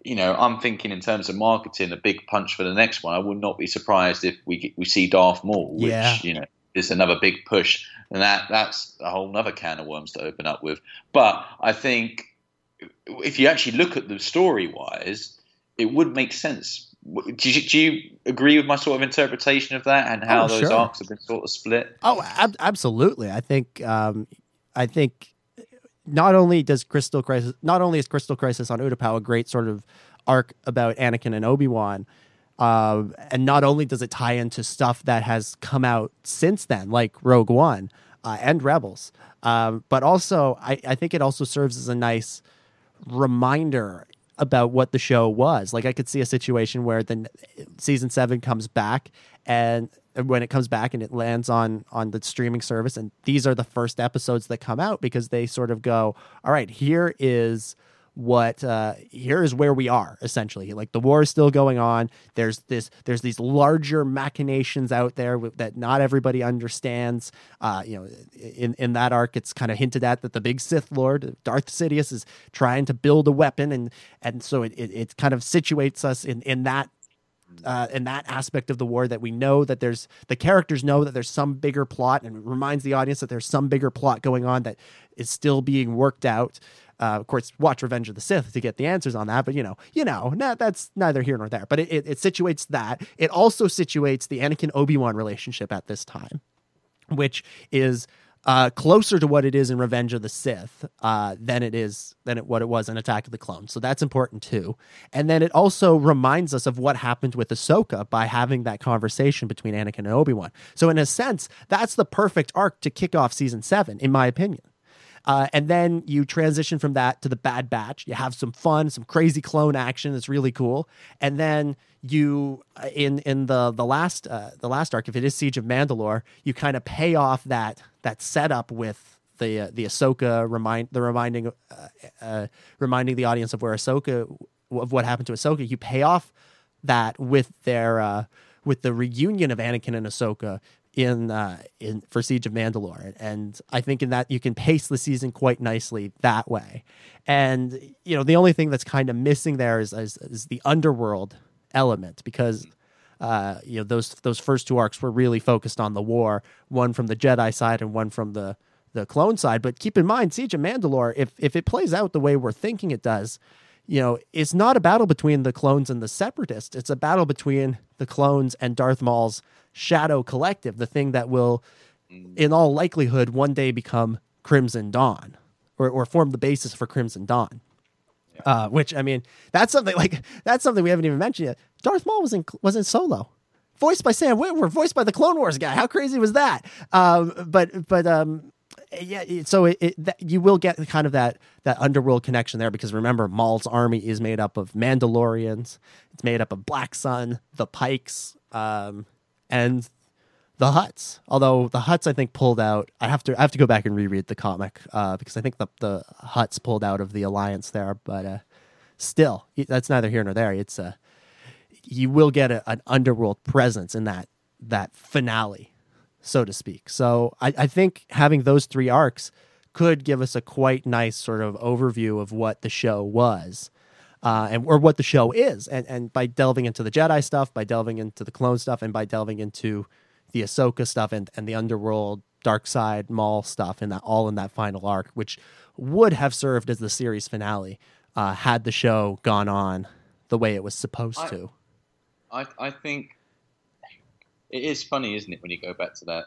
you know, I'm thinking in terms of marketing, a big punch for the next one. I would not be surprised if we we see Darth Maul, which Yeah. you know is another big push, and that that's a whole other can of worms to open up with. But I think if you actually look at the story wise, it would make sense. Do you, do you agree with my sort of interpretation of that and how Oh, those sure. arcs have been sort of split? Oh, ab- absolutely. I think um, I think not only does Crystal Crisis, not only is Crystal Crisis on Utapau a great sort of arc about Anakin and Obi Wan, uh, and not only does it tie into stuff that has come out since then, like Rogue One uh, and Rebels, um, but also I, I think it also serves as a nice reminder about what the show was. Like I could see a situation where the season seven comes back, and when it comes back and it lands on on the streaming service, and these are the first episodes that come out because they sort of go, all right, here is what uh here is where we are essentially. Like the war is still going on. There's this there's these larger machinations out there that not everybody understands. Uh you know in in that arc it's kind of hinted at that the big sith lord darth sidious is trying to build a weapon and and so it it, it kind of situates us in in that uh, in that aspect of the war that we know that there's the characters know that there's some bigger plot and reminds the audience that there's some bigger plot going on that is still being worked out. Uh, of course, watch Revenge of the Sith to get the answers on that, but you know, you know, nah, that's neither here nor there. But it, it, it situates that. It also situates the Anakin Obi Wan relationship at this time, which is uh, closer to what it is in Revenge of the Sith uh, than it is than it, what it was in Attack of the Clones. So that's important too. And then it also reminds us of what happened with Ahsoka by having that conversation between Anakin and Obi Wan. So in a sense, that's the perfect arc to kick off season seven, in my opinion. Uh, and then you transition from that to the Bad Batch. You have some fun, some crazy clone action that's really cool. And then you uh, in in the the last uh, the last arc, if it is Siege of Mandalore, you kind of pay off that that setup with the uh, the Ahsoka remind the reminding uh, uh, reminding the audience of where Ahsoka of what happened to Ahsoka. You pay off that with their uh, with the reunion of Anakin and Ahsoka in uh, in for Siege of Mandalore, and I think in that you can pace the season quite nicely that way. And you know, the only thing that's kind of missing there is is, is the underworld element because. Uh, you know those those first two arcs were really focused on the war, one from the Jedi side and one from the the clone side. But keep in mind, Siege of Mandalore, if if it plays out the way we're thinking it does, you know, it's not a battle between the clones and the separatists. It's a battle between the clones and Darth Maul's Shadow Collective, the thing that will, in all likelihood, one day become Crimson Dawn, or or form the basis for Crimson Dawn. Uh, which I mean, that's something like that's something we haven't even mentioned yet. Darth Maul was in was in Solo voiced by Sam Witwer, voiced by the Clone Wars guy. How crazy was that? Um, but but um, yeah, so it, it that, you will get kind of that that underworld connection there because remember, Maul's army is made up of Mandalorians. It's made up of Black Sun, the Pikes, um, and the Hutts. Although the Hutts, I think, pulled out. I have to I have to go back and reread the comic uh, because I think the the Hutts pulled out of the alliance there. But uh, still, that's neither here nor there. It's a uh, you will get a, an underworld presence in that that finale, so to speak. So I, I think having those three arcs could give us a quite nice sort of overview of what the show was. Uh, and or what the show is, and and by delving into the Jedi stuff, by delving into the clone stuff, and by delving into the Ahsoka stuff and, and the underworld dark side Maul stuff and that all in that final arc, which would have served as the series finale uh, had the show gone on the way it was supposed I, to. I I think it is funny, isn't it, when you go back to that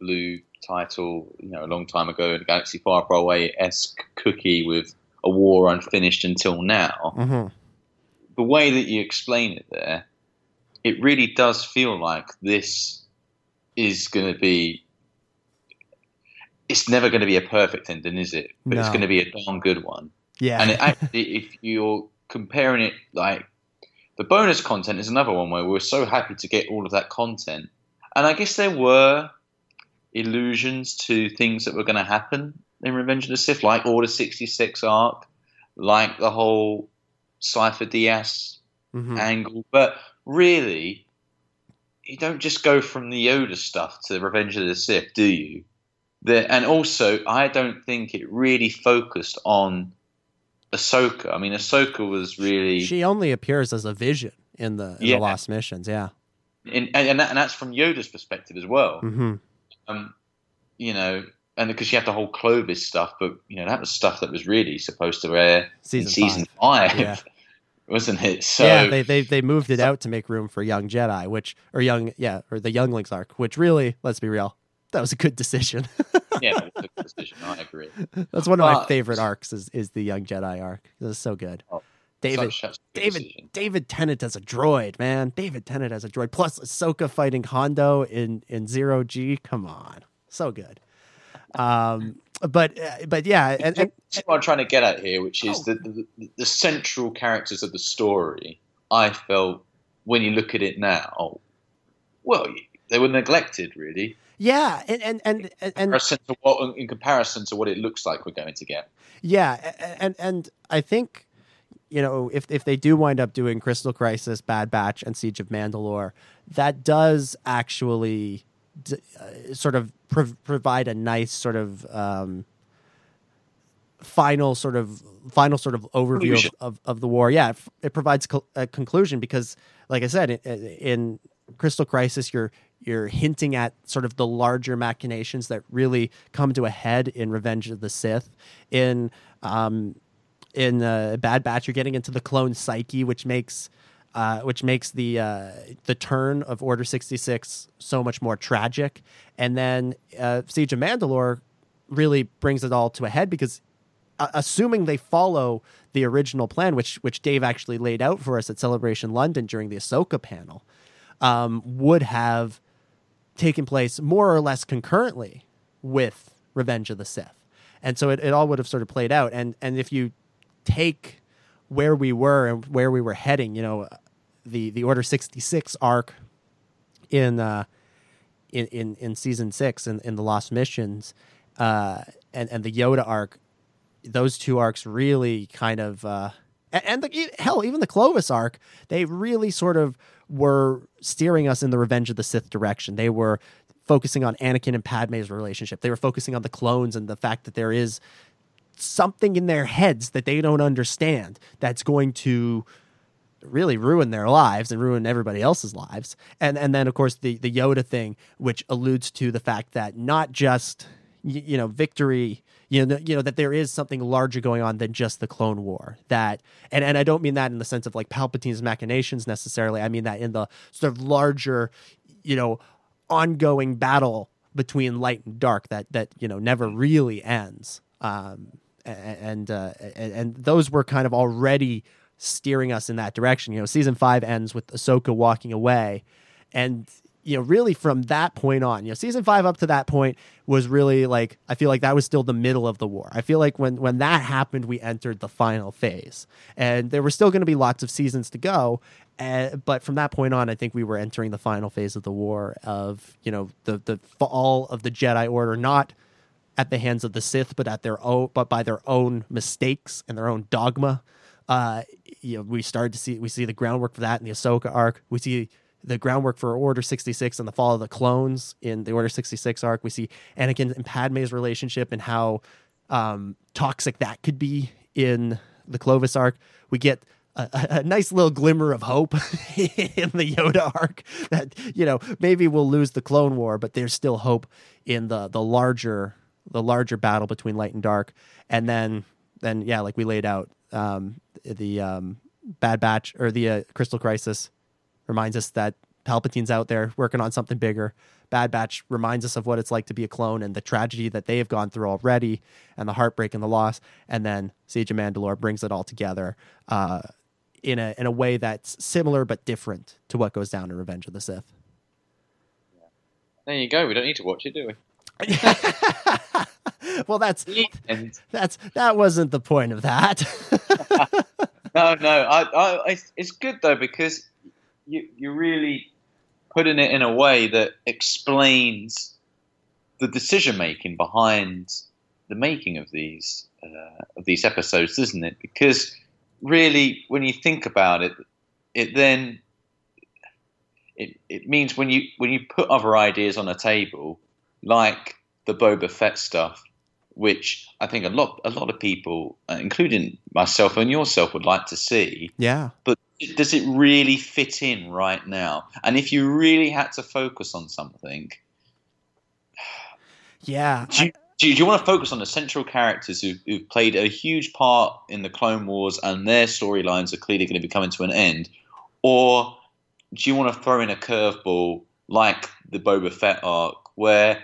blue title, you know, a long time ago in a galaxy far, far away esque cookie with a war unfinished until now. Mm-hmm. The way that you explain it there it really does feel like this is going to be. It's never going to be a perfect ending, is it? But No. it's going to be a darn good one. Yeah. And it actually, if you're comparing it, like the bonus content is another one where we're so happy to get all of that content, and I guess there were illusions to things that were going to happen in Revenge of the Sith, like Order sixty six arc, like the whole Cipher Diaz Mhm. angle, but really, you don't just go from the Yoda stuff to Revenge of the Sith, do you? The, and also, I don't think it really focused on Ahsoka. I mean, Ahsoka was really, She only appears as a vision in the, in Yeah. the Lost Missions. Yeah. and, and, that, and that's from Yoda's perspective as well. hmm Um, you know, and because you have the whole Clovis stuff, but you know that was stuff that was really supposed to air Season in season five, Yeah. wasn't it? So yeah, they, they they moved it out to make room for young Jedi, which or young yeah, or the younglings arc, which really, let's be real, that was a good decision. yeah, that was a good decision. I agree. That's one of my favorite arcs is is the young Jedi arc. It's so good. David Such- such good David decision. David Tennant as a droid, man. David Tennant as a droid. Plus Ahsoka fighting Hondo in in Zero G. Come on, so good. Um, but uh, but yeah, and, and That's what I'm trying to get at here, which Oh. is the, the the central characters of the story. I felt when you look at it now, well, they were neglected, really. yeah, and and and and, and Comparison what, in comparison to what it looks like we're going to get. Yeah, and and I think you know if if they do wind up doing Crystal Crisis, Bad Batch, and Siege of Mandalore, that does actually d- uh, sort of prov- provide a nice sort of um, final sort of final sort of overview of, of, of the war. Yeah, it, it provides co- a conclusion because, like I said, in, in Crystal Crisis, you're you're hinting at sort of the larger machinations that really come to a head in Revenge of the Sith. In um, in uh, Bad Batch, you're getting into the clone psyche, which makes uh, which makes the uh, the turn of Order sixty six so much more tragic. And then uh, Siege of Mandalore really brings it all to a head because uh, assuming they follow the original plan, which which Dave actually laid out for us at Celebration London during the Ahsoka panel, um, would have taken place more or less concurrently with Revenge of the Sith, and so it, it all would have sort of played out. And and if you take where we were and where we were heading, you know, the the Order sixty six arc in uh, in, in in season six in, in the Lost Missions, uh, and and the Yoda arc, those two arcs really kind of uh, and, the, hell even the Clovis arc, they really sort of were steering us in the Revenge of the Sith direction. They were focusing on Anakin and Padme's relationship. They were focusing on the clones and the fact that there is something in their heads that they don't understand that's going to really ruin their lives and ruin everybody else's lives. And and then of course the the Yoda thing, which alludes to the fact that not just y- you know victory, you know you know that there is something larger going on than just the Clone War. That and and I don't mean that in the sense of like Palpatine's machinations necessarily. I mean that in the sort of larger, you know, ongoing battle between light and dark that that you know never really ends. Um, and uh, and those were kind of already steering us in that direction. You know, season five ends with Ahsoka walking away, and you know, really from that point on, you know, season five up to that point was really like I feel like that was still the middle of the war. I feel like when when that happened, we entered the final phase, and there were still going to be lots of seasons to go. Uh, but from that point on, I think we were entering the final phase of the war of you know the the fall of the Jedi Order, not at the hands of the Sith, but at their own, but by their own mistakes and their own dogma. Uh, you know, we started to see we see the groundwork for that in the Ahsoka arc. We see the groundwork for Order 66 and the fall of the clones in the Order 66 arc. We see Anakin and Padme's relationship and how um, toxic that could be in the Clovis arc. We get a, a, nice little glimmer of hope in the Yoda arc that you know maybe we'll lose the Clone War, but there's still hope in the the larger the larger battle between light and dark. And then then yeah, like we laid out, um, the um, Bad Batch or the uh, Crystal Crisis reminds us that Palpatine's out there working on something bigger. Bad Batch reminds us of what it's like to be a clone and the tragedy that they have gone through already, and the heartbreak and the loss. And then Siege of Mandalore brings it all together uh, in a in a way that's similar but different to what goes down in Revenge of the Sith. There you go. We don't need to watch it, do we? well, that's that's that wasn't the point of that. no, no, I, I, it's good though because you you're really putting it in a way that explains the decision making behind the making of these uh, of these episodes, isn't it? Because really, when you think about it, it then it, it means when you when you put other ideas on a table, like the Boba Fett stuff, which I think a lot a lot of people, uh, including myself and yourself, would like to see. Yeah. But does it really fit in right now? And if you really had to focus on something, yeah. Do you, do you, do you want to focus on the central characters who, who've played a huge part in the Clone Wars and their storylines are clearly going to be coming to an end, or do you want to throw in a curveball like the Boba Fett arc where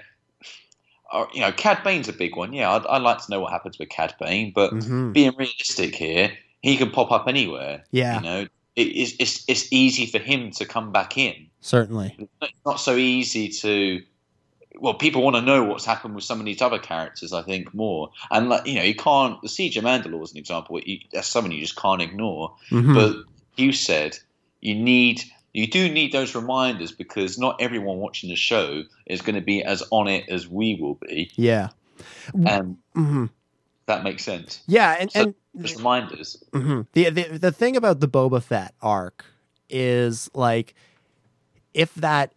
you know, Cad Bane's a big one. Yeah, I'd, I'd, like to know what happens with Cad Bane, but mm-hmm. being realistic here, he can pop up anywhere. Yeah, you know, it, it's, it's it's easy for him to come back in. Certainly, it's not so easy to. Well, people want to know what's happened with some of these other characters. I think more, and like you know, you can't. The Siege of Mandalore is an example. You, that's someone you just can't ignore. Mm-hmm. But you said you need you do need those reminders because not everyone watching the show is going to be as on it as we will be. Yeah. And mm-hmm. that makes sense. Yeah, and, so and just reminders. Mm-hmm. The, the the thing about the Boba Fett arc is like if that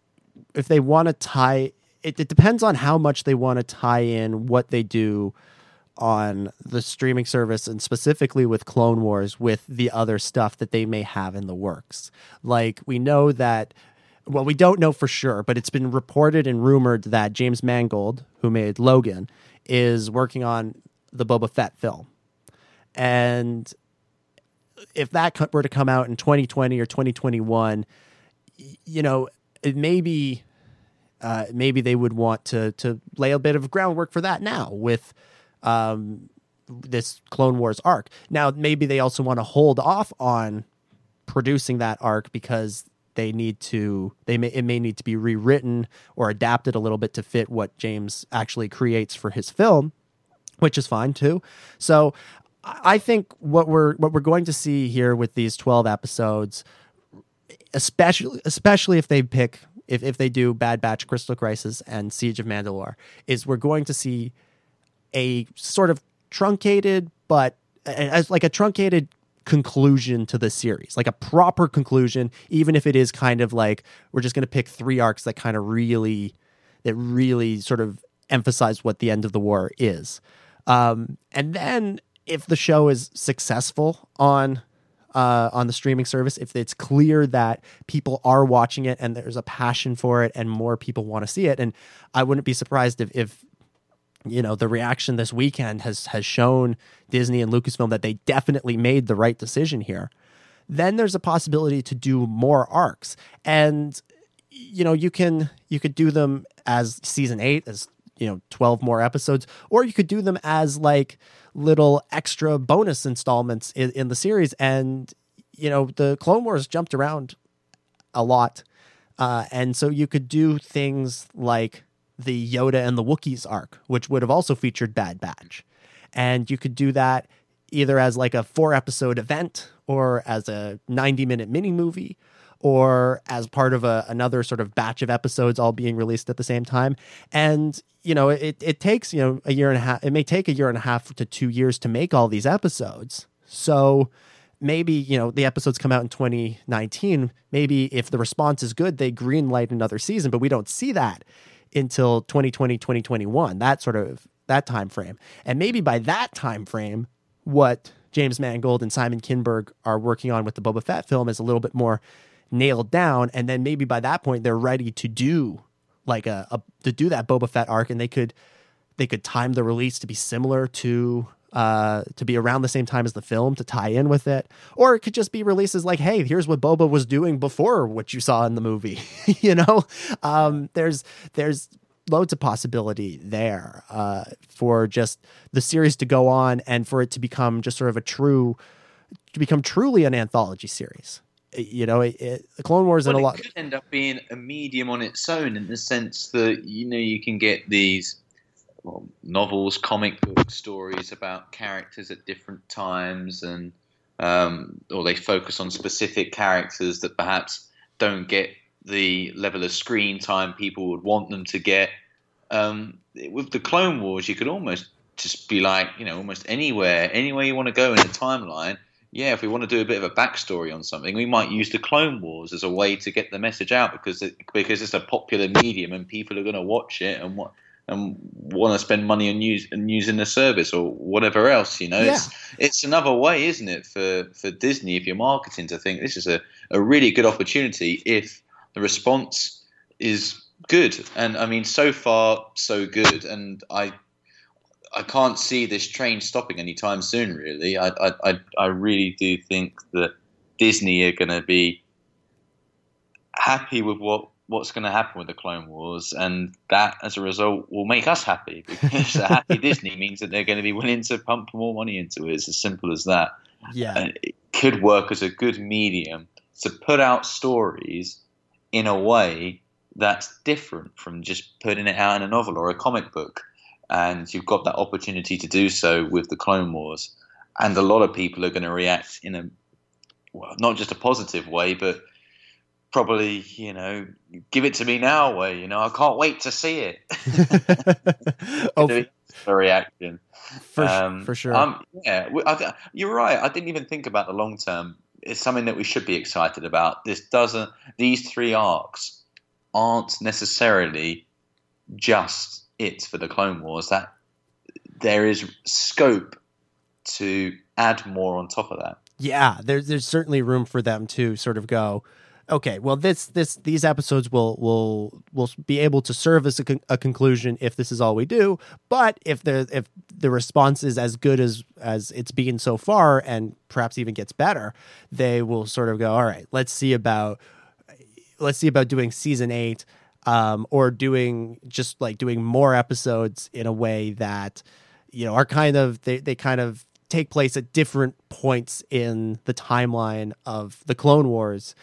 if they want to tie it, it depends on how much they want to tie in what they do on the streaming service and specifically with Clone Wars with the other stuff that they may have in the works. Like we know that well we don't know for sure, but it's been reported and rumored that James Mangold, who made Logan, is working on the Boba Fett film. And if that were to come out in 2020 or 2021, you know, it may be uh, maybe they would want to to lay a bit of groundwork for that now with um, this Clone Wars arc. Now, maybe they also want to hold off on producing that arc because they need to they may it may need to be rewritten or adapted a little bit to fit what James actually creates for his film, which is fine too. So I think what we're what we're going to see here with these 12 episodes especially especially if they pick if, if they do Bad Batch, Crystal Crisis, and Siege of Mandalore, is we're going to see a sort of truncated, but as like a truncated conclusion to the series, like a proper conclusion, even if it is kind of like we're just going to pick three arcs that kind of really, that really sort of emphasize what the end of the war is. Um, and then if the show is successful on uh, on the streaming service, if it's clear that people are watching it and there's a passion for it and more people want to see it, and I wouldn't be surprised if, if you know the reaction this weekend has has shown Disney and Lucasfilm that they definitely made the right decision here. Then there's a possibility to do more arcs, and you know you can you could do them as season eight as you know 12 more episodes or you could do them as like little extra bonus installments in, in the series and you know, the Clone Wars jumped around a lot. Uh, and so you could do things like the Yoda and the Wookiees arc, which would have also featured Bad Batch. And you could do that either as like a four episode event or as a 90 minute mini movie or as part of a, another sort of batch of episodes all being released at the same time. And, you know, it, it takes, you know, a year and a half, it may take a year and a half to two years to make all these episodes. So maybe, you know, the episodes come out in 2019. Maybe if the response is good, they green light another season, but we don't see that until 2020, 2021, that sort of that time frame. And maybe by that time frame, what James Mangold and Simon Kinberg are working on with the Boba Fett film is a little bit more nailed down, and then maybe by that point they're ready to do like a, a to do that Boba Fett arc, and they could they could time the release to be similar to uh, to be around the same time as the film to tie in with it, or it could just be releases like, hey, here's what Boba was doing before what you saw in the movie. you know, um, there's there's loads of possibility there uh, for just the series to go on and for it to become just sort of a true to become truly an anthology series you know, it, it, the Clone Wars well, and a lot could end up being a medium on its own in the sense that you know you can get these well, novels, comic book stories about characters at different times, and um, or they focus on specific characters that perhaps don't get the level of screen time people would want them to get. Um, with the Clone Wars, you could almost just be like, you know, almost anywhere, anywhere you want to go in the timeline yeah, if we want to do a bit of a backstory on something, we might use the Clone Wars as a way to get the message out because it, because it's a popular medium and people are going to watch it and what and want to spend money on use and using the service or whatever else. You know, yeah. it's it's another way, isn't it, for for Disney if you're marketing to think this is a, a really good opportunity if the response is good. And I mean, so far so good. And I I can't see this train stopping anytime soon. Really, I I I really do think that Disney are going to be happy with what what's going to happen with the Clone Wars, and that as a result will make us happy because a happy Disney means that they're going to be willing to pump more money into it. It's as simple as that. Yeah, and it could work as a good medium to put out stories in a way that's different from just putting it out in a novel or a comic book and you've got that opportunity to do so with the Clone Wars. And a lot of people are going to react in a well, not just a positive way, but probably you know, give it to me now way. You know, I can't wait to see it. oh, a reaction for, um, for sure. Um, yeah, I, you're right. I didn't even think about the long term. It's something that we should be excited about. This doesn't. These three arcs aren't necessarily just it for the Clone Wars, that there is scope to add more on top of that. Yeah, there's there's certainly room for them to sort of go. Okay, well, this this these episodes will will will be able to serve as a, con- a conclusion if this is all we do. But if the if the response is as good as as it's been so far, and perhaps even gets better, they will sort of go. All right, let's see about let's see about doing season eight um, or doing just like doing more episodes in a way that you know are kind of they, they kind of take place at different points in the timeline of the Clone Wars.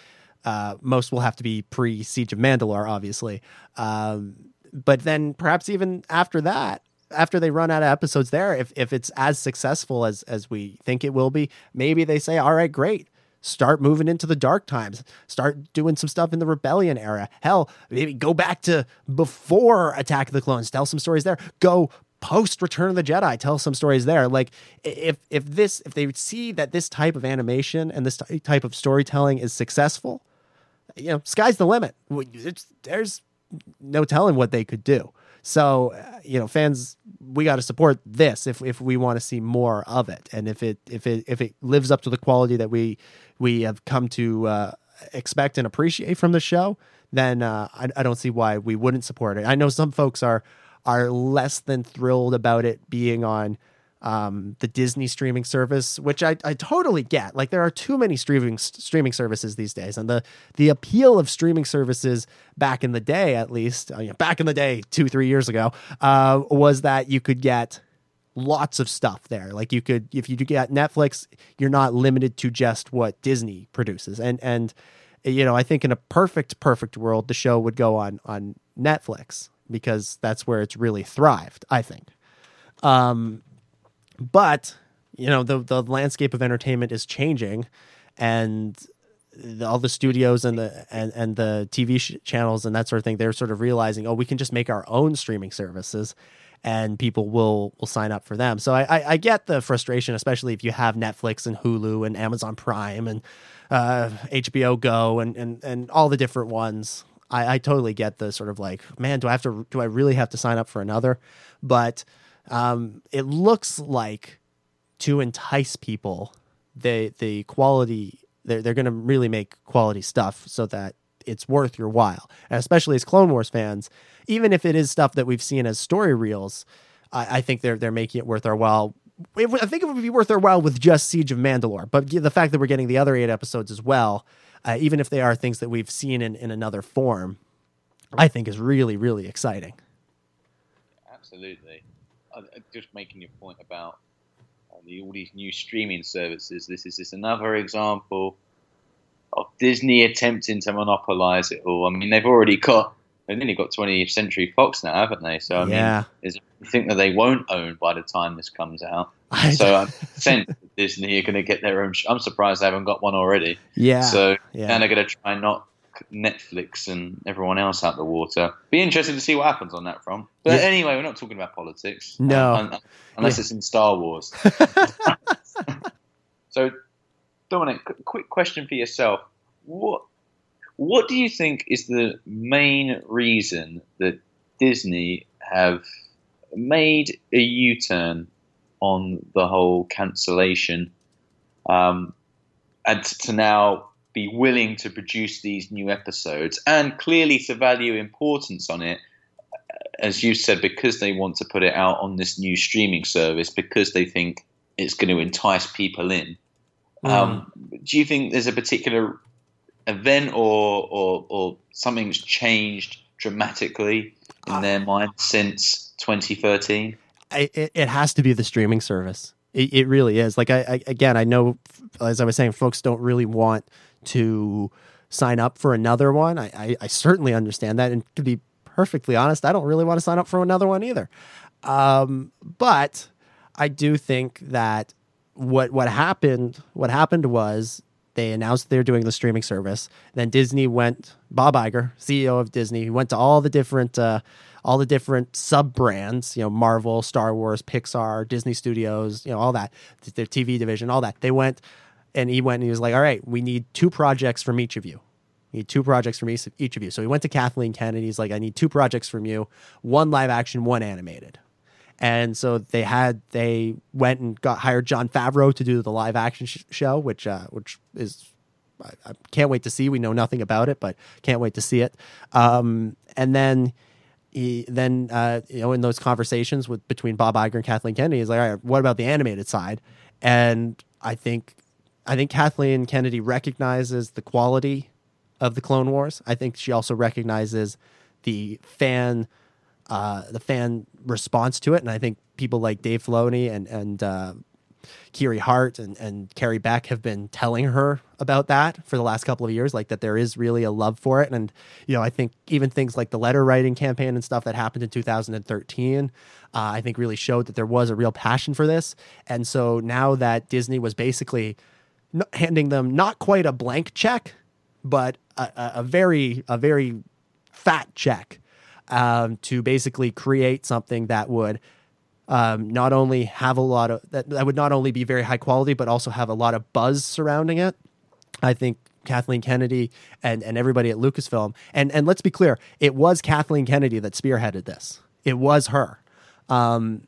Uh, most will have to be pre Siege of Mandalore, obviously. Um, but then perhaps even after that, after they run out of episodes there, if, if it's as successful as as we think it will be, maybe they say, all right, great. Start moving into the dark times. Start doing some stuff in the rebellion era. Hell maybe go back to before attack of the clones. Tell some stories there. Go post return of the jedi tell some stories there. Like if if this if they see that this type of animation and this type of storytelling is successful you know sky's the limit. It's, there's no telling what they could do. So, uh, you know, fans, we got to support this if if we want to see more of it, and if it if it if it lives up to the quality that we we have come to uh, expect and appreciate from the show, then uh, I, I don't see why we wouldn't support it. I know some folks are are less than thrilled about it being on um, the Disney streaming service, which I, I totally get. Like there are too many streaming streaming services these days, and the the appeal of streaming services back in the day, at least uh, you know, back in the day, two three years ago, uh, was that you could get lots of stuff there. Like you could, if you get Netflix, you're not limited to just what Disney produces. And and you know, I think in a perfect perfect world, the show would go on on Netflix because that's where it's really thrived. I think. Um, but you know, the the landscape of entertainment is changing, and the, all the studios and the and, and the TV sh- channels and that sort of thing, they're sort of realizing, oh, we can just make our own streaming services, and people will will sign up for them. So I, I, I get the frustration, especially if you have Netflix and Hulu and Amazon Prime and uh, HBO Go and, and and all the different ones. I, I totally get the sort of like, man, do I have to? Do I really have to sign up for another? But um, it looks like to entice people, the the quality they're they're going to really make quality stuff so that it's worth your while, and especially as Clone Wars fans, even if it is stuff that we've seen as story reels, I, I think they're they're making it worth our while. I think it would be worth our while with just Siege of Mandalore, but the fact that we're getting the other eight episodes as well, uh, even if they are things that we've seen in, in another form, I think is really really exciting. Absolutely, uh, just making your point about uh, the, all these new streaming services. This is just another example of Disney attempting to monopolize it all. I mean, they've already got they've nearly got 20th Century Fox now, haven't they? So I Yeah. mean, you think that they won't own by the time this comes out? I so I'm sense that Disney are going to get their own. Sh- I'm surprised they haven't got one already. Yeah, So yeah. and they're going to try and knock Netflix and everyone else out the water. Be interested to see what happens on that front. But Yeah. anyway, we're not talking about politics. No. un- unless Yeah. it's in Star Wars. so, Dominic, quick question for yourself: what what do you think is the main reason that Disney have made a U-turn on the whole cancellation, um, and to now be willing to produce these new episodes, and clearly to value importance on it, as you said, because they want to put it out on this new streaming service, because they think it's going to entice people in. Um, do you think there's a particular event or, or, or something's changed dramatically in their mind since 2013? It, it has to be the streaming service. It, it really is. Like I, I again, I know, as I was saying, folks don't really want to sign up for another one. I, I, I certainly understand that, and to be perfectly honest, I don't really want to sign up for another one either. Um, but I do think that what what happened what happened was they announced they're doing the streaming service. Then Disney went Bob Iger, CEO of Disney, he went to all the different uh, all the different sub brands, you know, Marvel, Star Wars, Pixar, Disney Studios, you know, all that, their TV division, all that. They went and he went and he was like, "All right, we need two projects from each of you." We need two projects from each, each of you. So he went to Kathleen Kennedy. He's like, I need two projects from you, one live action, one animated. And so they had they went and got hired Jon Favreau to do the live action sh- show, which uh, which is I, I can't wait to see. We know nothing about it, but can't wait to see it. Um, and then he then uh, you know in those conversations with between Bob Iger and Kathleen Kennedy, he's like, all right, what about the animated side? And I think I think Kathleen Kennedy recognizes the quality of the Clone Wars. I think she also recognizes the fan uh, the fan response to it, and I think people like Dave Filoni and and uh, Kiri Hart and and Carrie Beck have been telling her about that for the last couple of years, like that there is really a love for it, and you know I think even things like the letter writing campaign and stuff that happened in 2013, uh, I think really showed that there was a real passion for this, and so now that Disney was basically handing them not quite a blank check, but a, a, very a very fat check um, to basically create something that would um, not only have a lot of that, that would not only be very high quality, but also have a lot of buzz surrounding it. I think Kathleen Kennedy and, and everybody at Lucasfilm, and, and let's be clear, it was Kathleen Kennedy that spearheaded this. It was her. Um,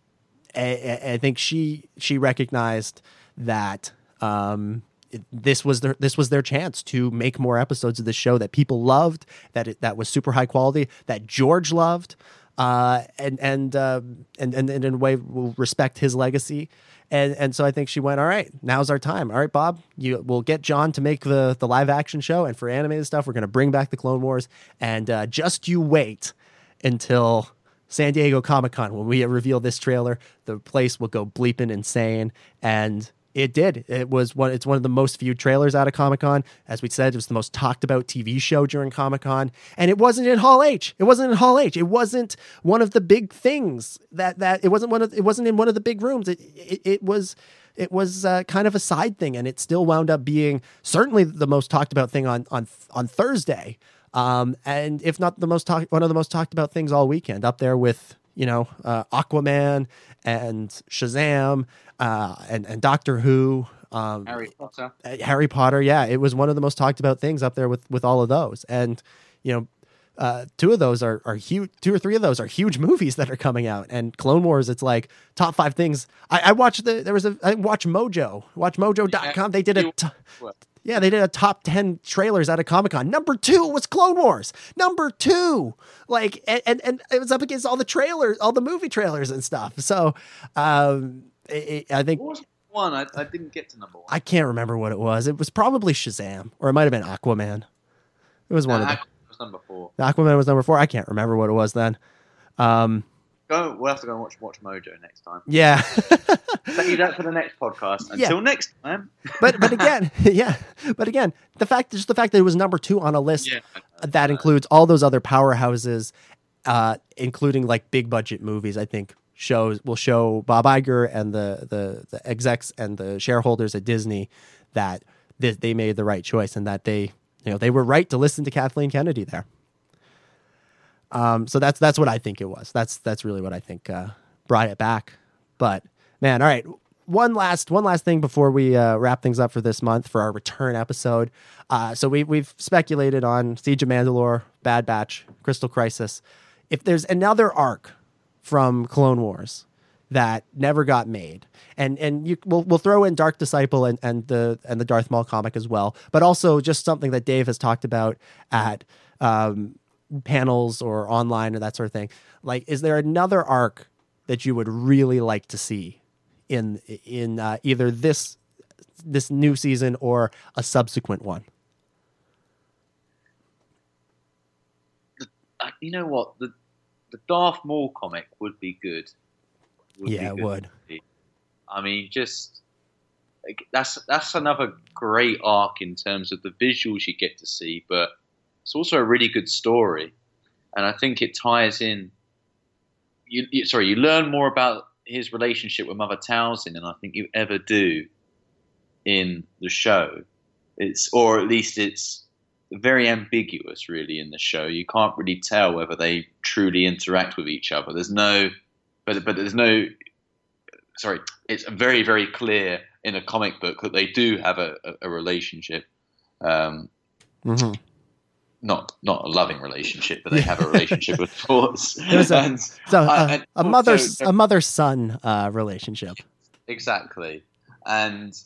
I, I- think she she recognized that um, this was their this was their chance to make more episodes of the show that people loved, that it, that was super high quality, that George loved, uh, and and, uh, and and and in a way will respect his legacy. And and so I think she went, all right, now's our time. All right, Bob, you we'll get Jon to make the the live action show, and for animated stuff, we're going to bring back the Clone Wars, and uh, just you wait until San Diego Comic Con, when we reveal this trailer, the place will go bleeping insane. And it did. It was one. It's one of the most viewed trailers out of Comic Con. As we said, it was the most talked about TV show during Comic Con, and it wasn't in Hall H. It wasn't in Hall H. It wasn't one of the big things that that it wasn't one of. It wasn't in one of the big rooms. It it, it was. It was uh, kind of a side thing, and it still wound up being certainly the most talked about thing on on on Thursday, um, and if not the most talk, one of the most talked about things all weekend, up there with you know uh, Aquaman and Shazam uh, and and Doctor Who. Um, Harry Potter. uh, Harry Potter, yeah, it was one of the most talked about things up there with with all of those, and you know, uh, two of those are are huge. Two or three of those are huge movies that are coming out, and Clone Wars, it's like top five things. I, I watched the there was a I watched Mojo, watch Mojo.com. They did a t- yeah, they did a top 10 trailers out of Comic Con. Number two was Clone Wars. Number two. Like, and, and, and it was up against all the trailers, all the movie trailers and stuff. So, um, it, it- I think, one? I, I didn't get to number one. I can't remember what it was. It was probably Shazam, or it might have been Aquaman. It was one Nah, of them. Aquaman was number four. Aquaman was number four. I can't remember what it was then. Um, Go. We'll have to go and watch Watch Mojo next time. yeah. Save that for the next podcast. Yeah. Until next time. but but again, yeah. But again, the fact just the fact that it was number two on a list Yeah. that includes all those other powerhouses, uh, including like big budget movies. I think shows will show Bob Iger and the the the execs and the shareholders at Disney that they, they made the right choice and that they you know they were right to listen to Kathleen Kennedy there. Um, so that's that's what I think it was. That's that's really what I think uh, brought it back. But man, all right. One last one last thing before we uh, wrap things up for this month for our return episode. Uh, so we we've speculated on Siege of Mandalore, Bad Batch, Crystal Crisis. If there's another arc from Clone Wars that never got made, and and you we'll, we'll throw in Dark Disciple and, and the and the Darth Maul comic as well, but also just something that Dave has talked about at um, panels or online or that sort of thing. Like, is there another arc that you would really like to see in in uh, either this this new season or a subsequent one? Uh, you know what? The the Darth Maul comic would be good. Would Yeah, it good would. I mean, just that's that's another great arc in terms of the visuals you get to see, but it's also a really good story, and I think it ties in. You, you sorry, you learn more about his relationship with Mother Talzin than I think you ever do in the show. It's or at least it's very ambiguous really in the show. You can't really tell whether they truly interact with each other. There's no but but there's no sorry, it's very, very clear in a comic book that they do have a, a, a relationship. Um, Mm-hmm. not not a loving relationship, but they have a relationship with Force. There's a, And- so, uh, and a mother a mother son uh, relationship. Exactly, and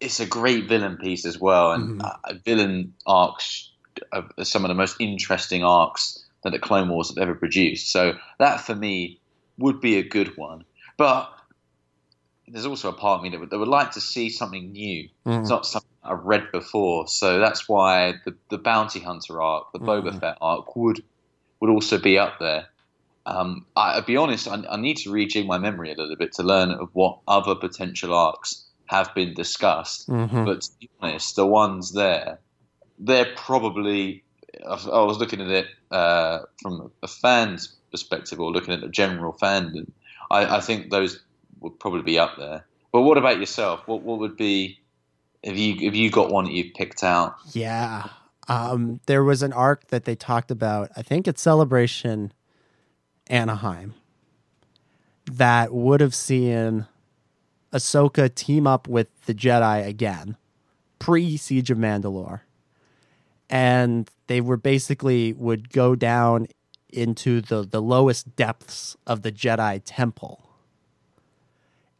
it's a great villain piece as well. And Mhm. uh, villain arcs are some of the most interesting arcs that the Clone Wars have ever produced. So that for me would be a good one. But there's also a part of me that would, that would like to see something new. Mhm. It's not something I've read before. So that's why the, the Bounty Hunter arc, the Boba Mhm. Fett arc, would would also be up there. Um, I, I'll be honest, I, I need to rejig my memory a little bit to learn of what other potential arcs have been discussed. Mhm. But to be honest, the ones there, they're probably. I was looking at it uh, from a fan's perspective, or looking at the general fandom. I, I think those would probably be up there. But what about yourself? What what would be if you if you got one that you've picked out? Yeah. Um, there was an arc that they talked about, I think it's Celebration Anaheim, that would have seen Ahsoka team up with the Jedi again, pre Siege of Mandalore. And they were basically would go down into the, the lowest depths of the Jedi Temple.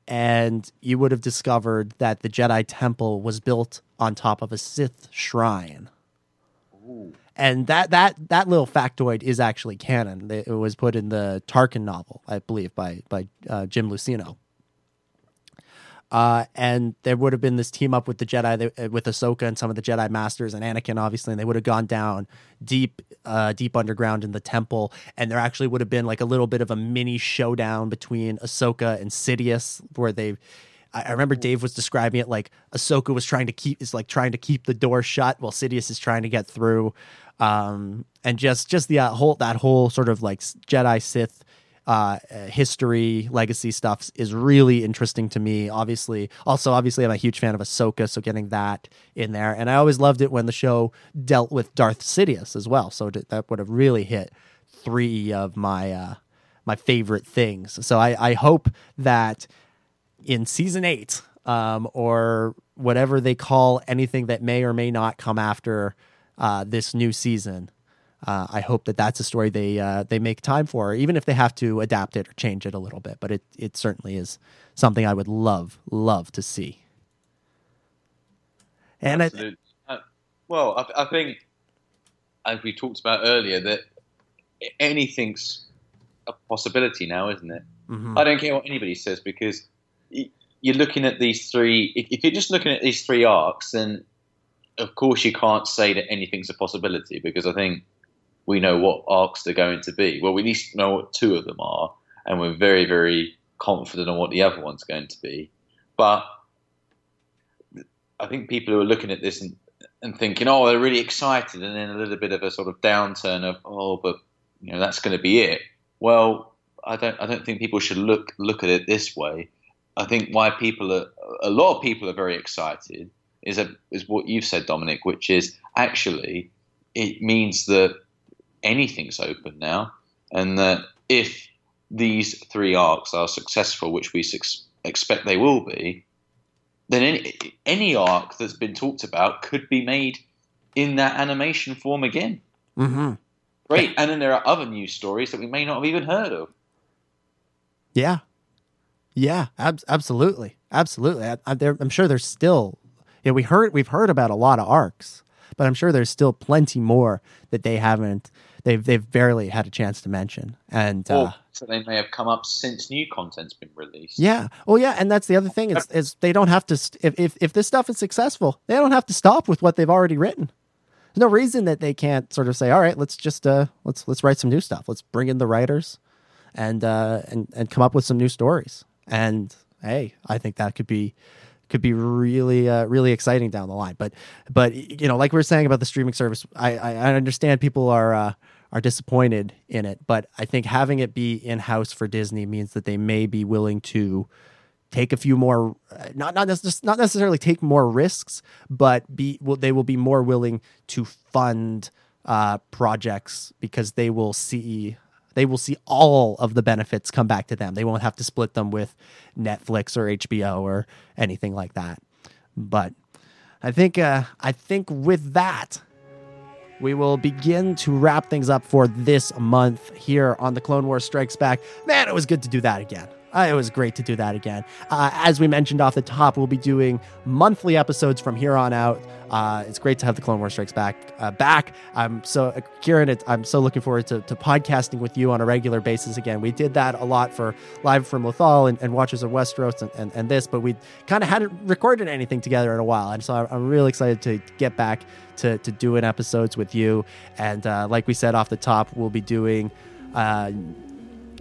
And you would have discovered that the Jedi Temple was built on top of a Sith shrine and that that that little factoid is actually canon. It was put in the Tarkin novel, I believe, by by uh, Jim Luceno. Uh, and there would have been this team up with the Jedi, uh, with Ahsoka and some of the Jedi Masters and Anakin, obviously, and they would have gone down deep, uh, deep underground in the temple. And there actually would have been like a little bit of a mini showdown between Ahsoka and Sidious, where they. I I remember Dave was describing it like Ahsoka was trying to keep is like trying to keep the door shut while Sidious is trying to get through, um, and just just the uh, whole that whole sort of like Jedi Sith uh, history, legacy stuff is really interesting to me. Obviously, also obviously, I'm a huge fan of Ahsoka, so getting that in there, and I always loved it when the show dealt with Darth Sidious as well. So that would have really hit three of my uh, my favorite things. So I, I hope that in season eight, um, or whatever they call anything that may or may not come after uh, this new season, uh, I hope that that's a story they uh, they make time for, even if they have to adapt it or change it a little bit. But it it certainly is something I would love love to see. And I, uh, well, I, I think as we talked about earlier that anything's a possibility now, isn't it? Mhm. I don't care what anybody says because you're looking at these three. If, if you're just looking at these three arcs, then of course you can't say that anything's a possibility because I think we know what arcs they're going to be. Well, we at least know what two of them are, and we're very, very confident on what the other one's going to be. But I think people who are looking at this and, and thinking, oh, they're really excited, and then a little bit of a sort of downturn of, oh, but you know that's going to be it. Well, I don't, I don't think people should look look at it this way. I think why people are, a lot of people are very excited is a, is what you've said, Dominic, which is actually it means that anything's open now, and that if these three arcs are successful, which we suc- expect they will be, then any, any arc that's been talked about could be made in that animation form again. Mhm. Great. And then there are other news stories that we may not have even heard of. Yeah, yeah, ab- absolutely, absolutely. I, I, I'm sure there's still. Yeah, we heard we've heard about a lot of arcs, but I'm sure there's still plenty more that they haven't. They've they've barely had a chance to mention. And uh, so they may have come up since new content's been released. yeah, well, yeah, and that's the other thing is, is they don't have to. St- if, if if this stuff is successful, they don't have to stop with what they've already written. There's no reason that they can't sort of say, all right, let's just uh let's let's write some new stuff. Let's bring in the writers, and uh and and come up with some new stories. And hey, I think that could be could be really uh, really exciting down the line. But but you know, like we were saying about the streaming service, I I, understand people are. Uh, are disappointed in it, but I think having it be in house for Disney means that they may be willing to take a few more uh, not not necess- not necessarily take more risks, but be will they will be more willing to fund uh, projects because they will see they will see all of the benefits come back to them. They won't have to split them with Netflix or HBO or anything like that. But I think uh, I think with that we will begin to wrap things up for this month here on the Clone Wars Strikes Back. Man, it was good to do that again. Uh, it was great to do that again. Uh, as we mentioned off the top, we'll be doing monthly episodes from here on out. Uh, it's great to have the Clone Wars Strikes Back uh, back. I'm so uh, Ciaran. I'm so looking forward to, to podcasting with you on a regular basis again. We did that a lot for live from Lothal and, and Watchers of Westeros and, and, and this, but we kind of hadn't recorded anything together in a while, and so I'm, I'm really excited to get back to to doing episodes with you. And uh, like we said off the top, we'll be doing. Uh,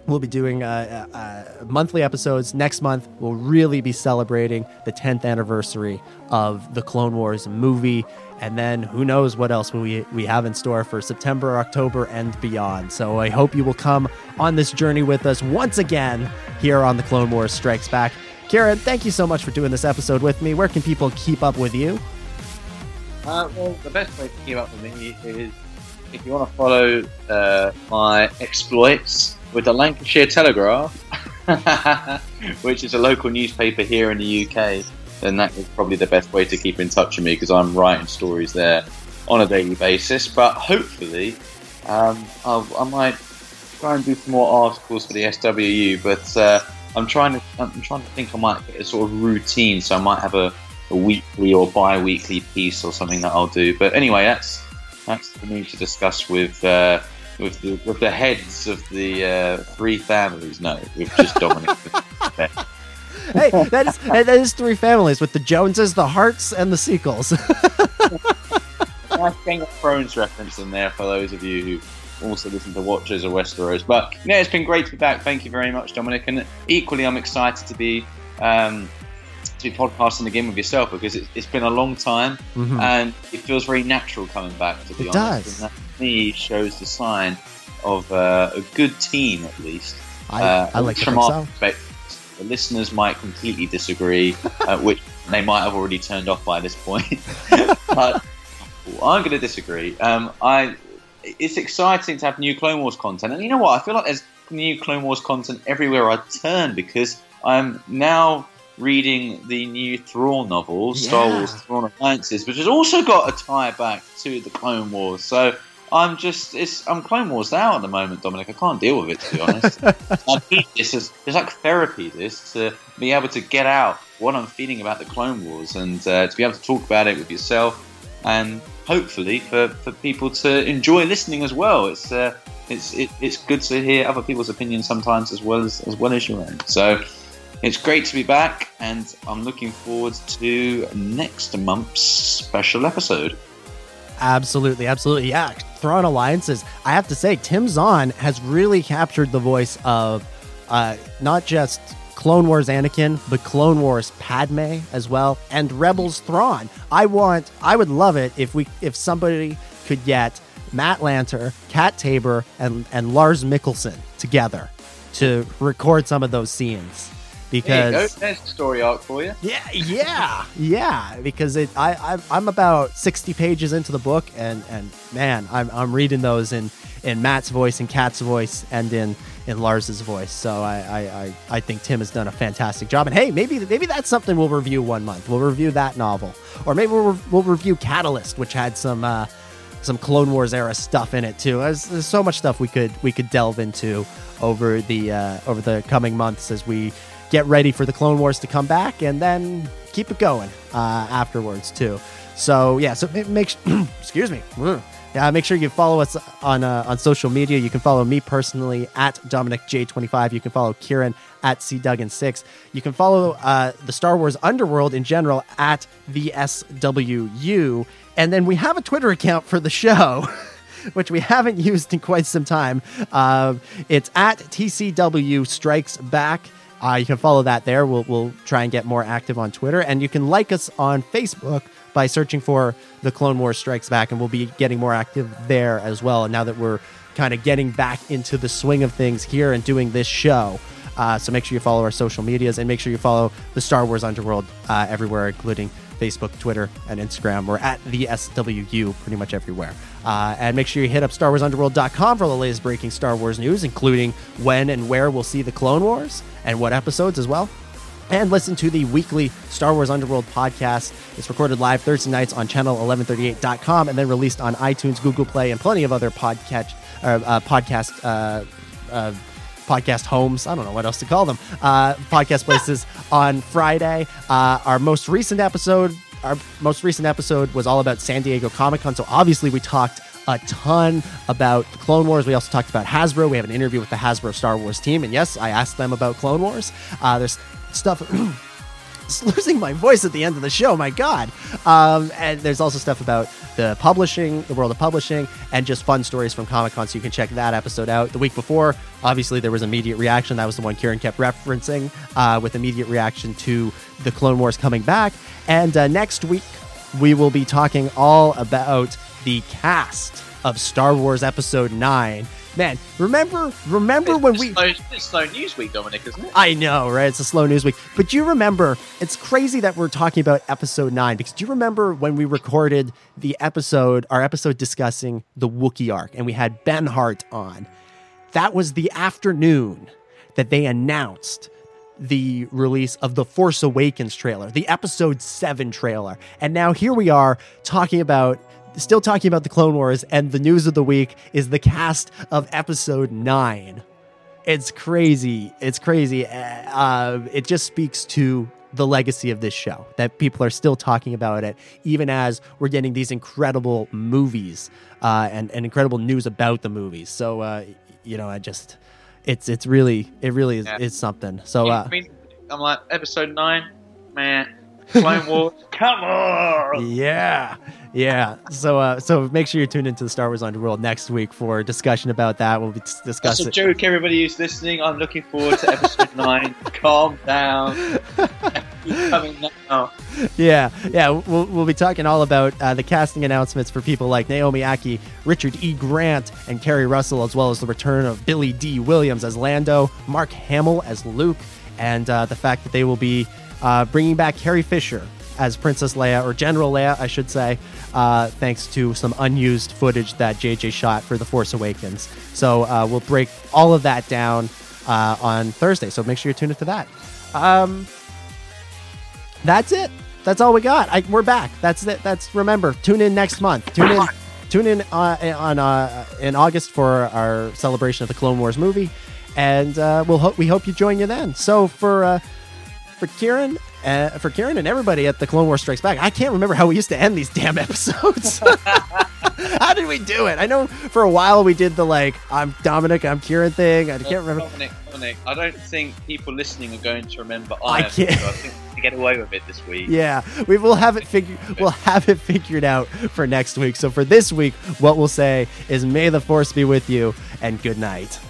We'll be doing uh, uh, monthly episodes. Next month, we'll really be celebrating the 10th anniversary of the Clone Wars movie. And then who knows what else we, we have in store for September, October, and beyond. So I hope you will come on this journey with us once again here on the Clone Wars Strikes Back. Ciaran, thank you so much for doing this episode with me. Where can people keep up with you? Uh, well, the best way to keep up with me is if you want to follow uh, my exploits with the Lancashire Telegraph, which is a local newspaper here in the UK, then that is probably the best way to keep in touch with me because I'm writing stories there on a daily basis. But hopefully, um, I might try and do some more articles for the SWU. But uh, I'm trying to I'm trying to think I might get a sort of routine, so I might have a, a weekly or bi-weekly piece or something that I'll do. But anyway, that's that's for me to discuss with. Uh, with the, with the heads of the uh, three families, no, we've just dominated. hey, that is that is three families with the Joneses, the Hearts, and the Sequels. nice Game of Thrones reference in there for those of you who also listen to Watchers or Westeros. But yeah, it's been great to be back. Thank you very much, Dominic. And equally, I'm excited to be um, to be podcasting again with yourself because it, it's been a long time Mhm. and it feels very natural coming back. To be It honest, does. Me shows the sign of uh, a good team at least. I- Uh, I like to from our so. perspective. The listeners might completely disagree, uh, which they might have already turned off by this point. but I'm going to disagree. Um, I it's exciting to have new Clone Wars content, and you know what? I feel like there's new Clone Wars content everywhere I turn because I'm now reading the new Thrawn novel, Star Yeah. Wars Thrawn Alliances, which has also got a tie back to the Clone Wars. So I'm just it's I'm Clone Wars out at the moment, Dominic. I can't deal with it to be honest. I need this as it's like therapy. This to be able to get out what I'm feeling about the Clone Wars and uh, to be able to talk about it with yourself and hopefully for, for people to enjoy listening as well. It's uh, it's it, it's good to hear other people's opinions sometimes as well as as well as your own. So it's great to be back, and I'm looking forward to next month's special episode. Absolutely, absolutely. Yeah, Thrawn Alliances. I have to say, Tim Zahn has really captured the voice of uh, not just Clone Wars Anakin, but Clone Wars Padme as well, and Rebels Thrawn. I want, I would love it if we, if somebody could get Matt Lanter, Kat Taber, and and Lars Mikkelsen together to record some of those scenes. Because There's the story arc for you. yeah, yeah, yeah. Because it, I, I, I'm about sixty pages into the book, and and man, I'm, I'm reading those in in Matt's voice, and Kat's voice, and in in Lars's voice. So I, I, I, I think Tim has done a fantastic job. And hey, maybe maybe that's something we'll review one month. We'll review that novel, or maybe we'll, we'll review Catalyst, which had some. Uh, some Clone Wars era stuff in it too. There's, there's so much stuff we could we could delve into over the uh, over the coming months as we get ready for the Clone Wars to come back, and then keep it going uh, afterwards too. So yeah, so make excuse me. Mm. Yeah, make sure you follow us on uh, on social media. You can follow me personally at Dominic J25. You can follow Ciaran at C Duggan6. You can follow uh, the Star Wars Underworld in general at the SWU. And then we have a Twitter account for the show. Which we haven't used in quite some time. Uh, it's at TCW Strikes Back. Uh, you can follow that there. We'll, we'll try and get more active on Twitter. And you can like us on Facebook by searching for The Clone Wars Strikes Back. And we'll be getting more active there as well. And now that we're kind of getting back into the swing of things here and doing this show. Uh, so make sure you follow our social medias and make sure you follow the Star Wars Underworld uh, everywhere, including Facebook, Twitter, and Instagram. We're at the SWU pretty much everywhere. Uh, and make sure you hit up StarWarsUnderworld.com for the latest breaking Star Wars news, including when and where we'll see the Clone Wars and what episodes as well. And listen to the weekly Star Wars Underworld podcast. It's recorded live Thursday nights on channel1138.com and then released on iTunes, Google Play, and plenty of other podcast, uh, uh, podcast uh, uh, podcast homes. I don't know what else to call them. Uh, podcast places on Friday. Uh, our most recent episode, our most recent episode was all about San Diego Comic Con. So obviously we talked a ton about the Clone Wars. We also talked about Hasbro. We have an interview with the Hasbro Star Wars team, and yes, I asked them about Clone Wars. Uh, there's stuff. Losing my voice at the end of the show. My God! Um, and there's also stuff about the publishing, the world of publishing, and just fun stories from Comic Con. So you can check that episode out. The week before, obviously, there was immediate reaction. That was the one Ciaran kept referencing uh, with immediate reaction to the Clone Wars coming back. And uh, next week, we will be talking all about the cast of Star Wars Episode Nine. Man, remember, remember when we Slow, it's slow news week, Dominic, isn't it? I know, right? It's a slow news week. But do you remember? It's crazy that we're talking about episode nine because do you remember when we recorded the episode, our episode discussing the Wookiee arc, and we had Ben Hart on? That was the afternoon that they announced the release of the Force Awakens trailer, the episode seven trailer. And now here we are talking about still talking about the Clone Wars, and the news of the week is the cast of episode nine. It's crazy. It's crazy. Uh, it just speaks to the legacy of this show that people are still talking about it, even as we're getting these incredible movies uh, and, and incredible news about the movies. So, uh, you know, I just, it's it's really, it really is, Yeah. is something. So, Yeah, uh, I mean, I'm like episode nine, man. Clone Wars, come on! Yeah, yeah. So, uh, so make sure you tune into the Star Wars Underworld next week for a discussion about that. We'll be That's discussing. a joke, everybody who's listening. I'm looking forward to episode nine. Calm down. Coming now. Yeah, yeah. We'll, we'll be talking all about uh, the casting announcements for people like Naomi Ackie, Richard E. Grant, and Keri Russell, as well as the return of Billy Dee Williams as Lando, Mark Hamill as Luke, and uh, the fact that they will be uh, bringing back Carrie Fisher as Princess Leia, or General Leia, I should say, uh, thanks to some unused footage that JJ shot for The Force Awakens. So uh, we'll break all of that down uh, on Thursday. So make sure you tune into that. Um, that's it. That's all we got. I, we're back. That's it. That's remember. Tune in next month. Tune in. Tune in uh, on uh, in August for our celebration of the Clone Wars movie, and uh, we'll ho- we hope you join you then. So for uh, for Ciaran. Uh, for Ciaran and everybody at the Clone Wars Strikes Back, I can't remember how we used to end these damn episodes. how did we do it? I know for a while we did the like I'm Dominic, I'm Ciaran thing. I can't remember. Dominic, Dominic, I don't think people listening are going to remember I I can't- So I think to get away with it this week. Yeah, we will have it figured. We'll have it figured out for next week. So for this week, what we'll say is, "May the force be with you," and good night.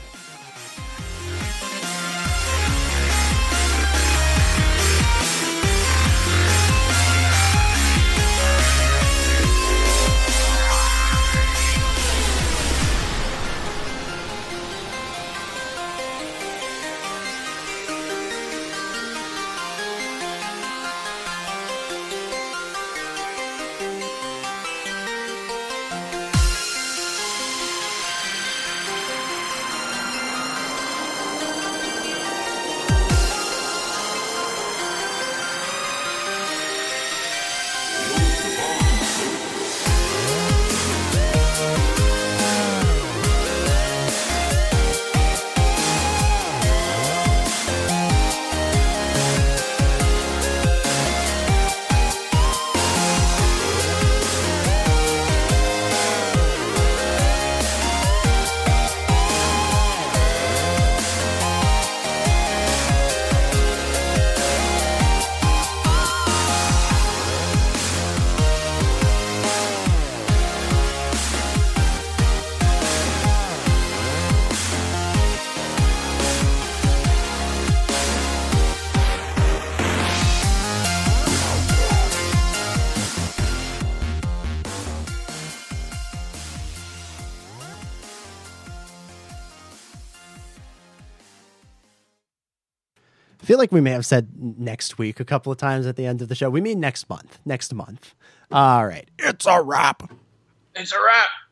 Like we may have said next week a couple of times at the end of the show. We mean next month. Next month. All right. It's a wrap. It's a wrap.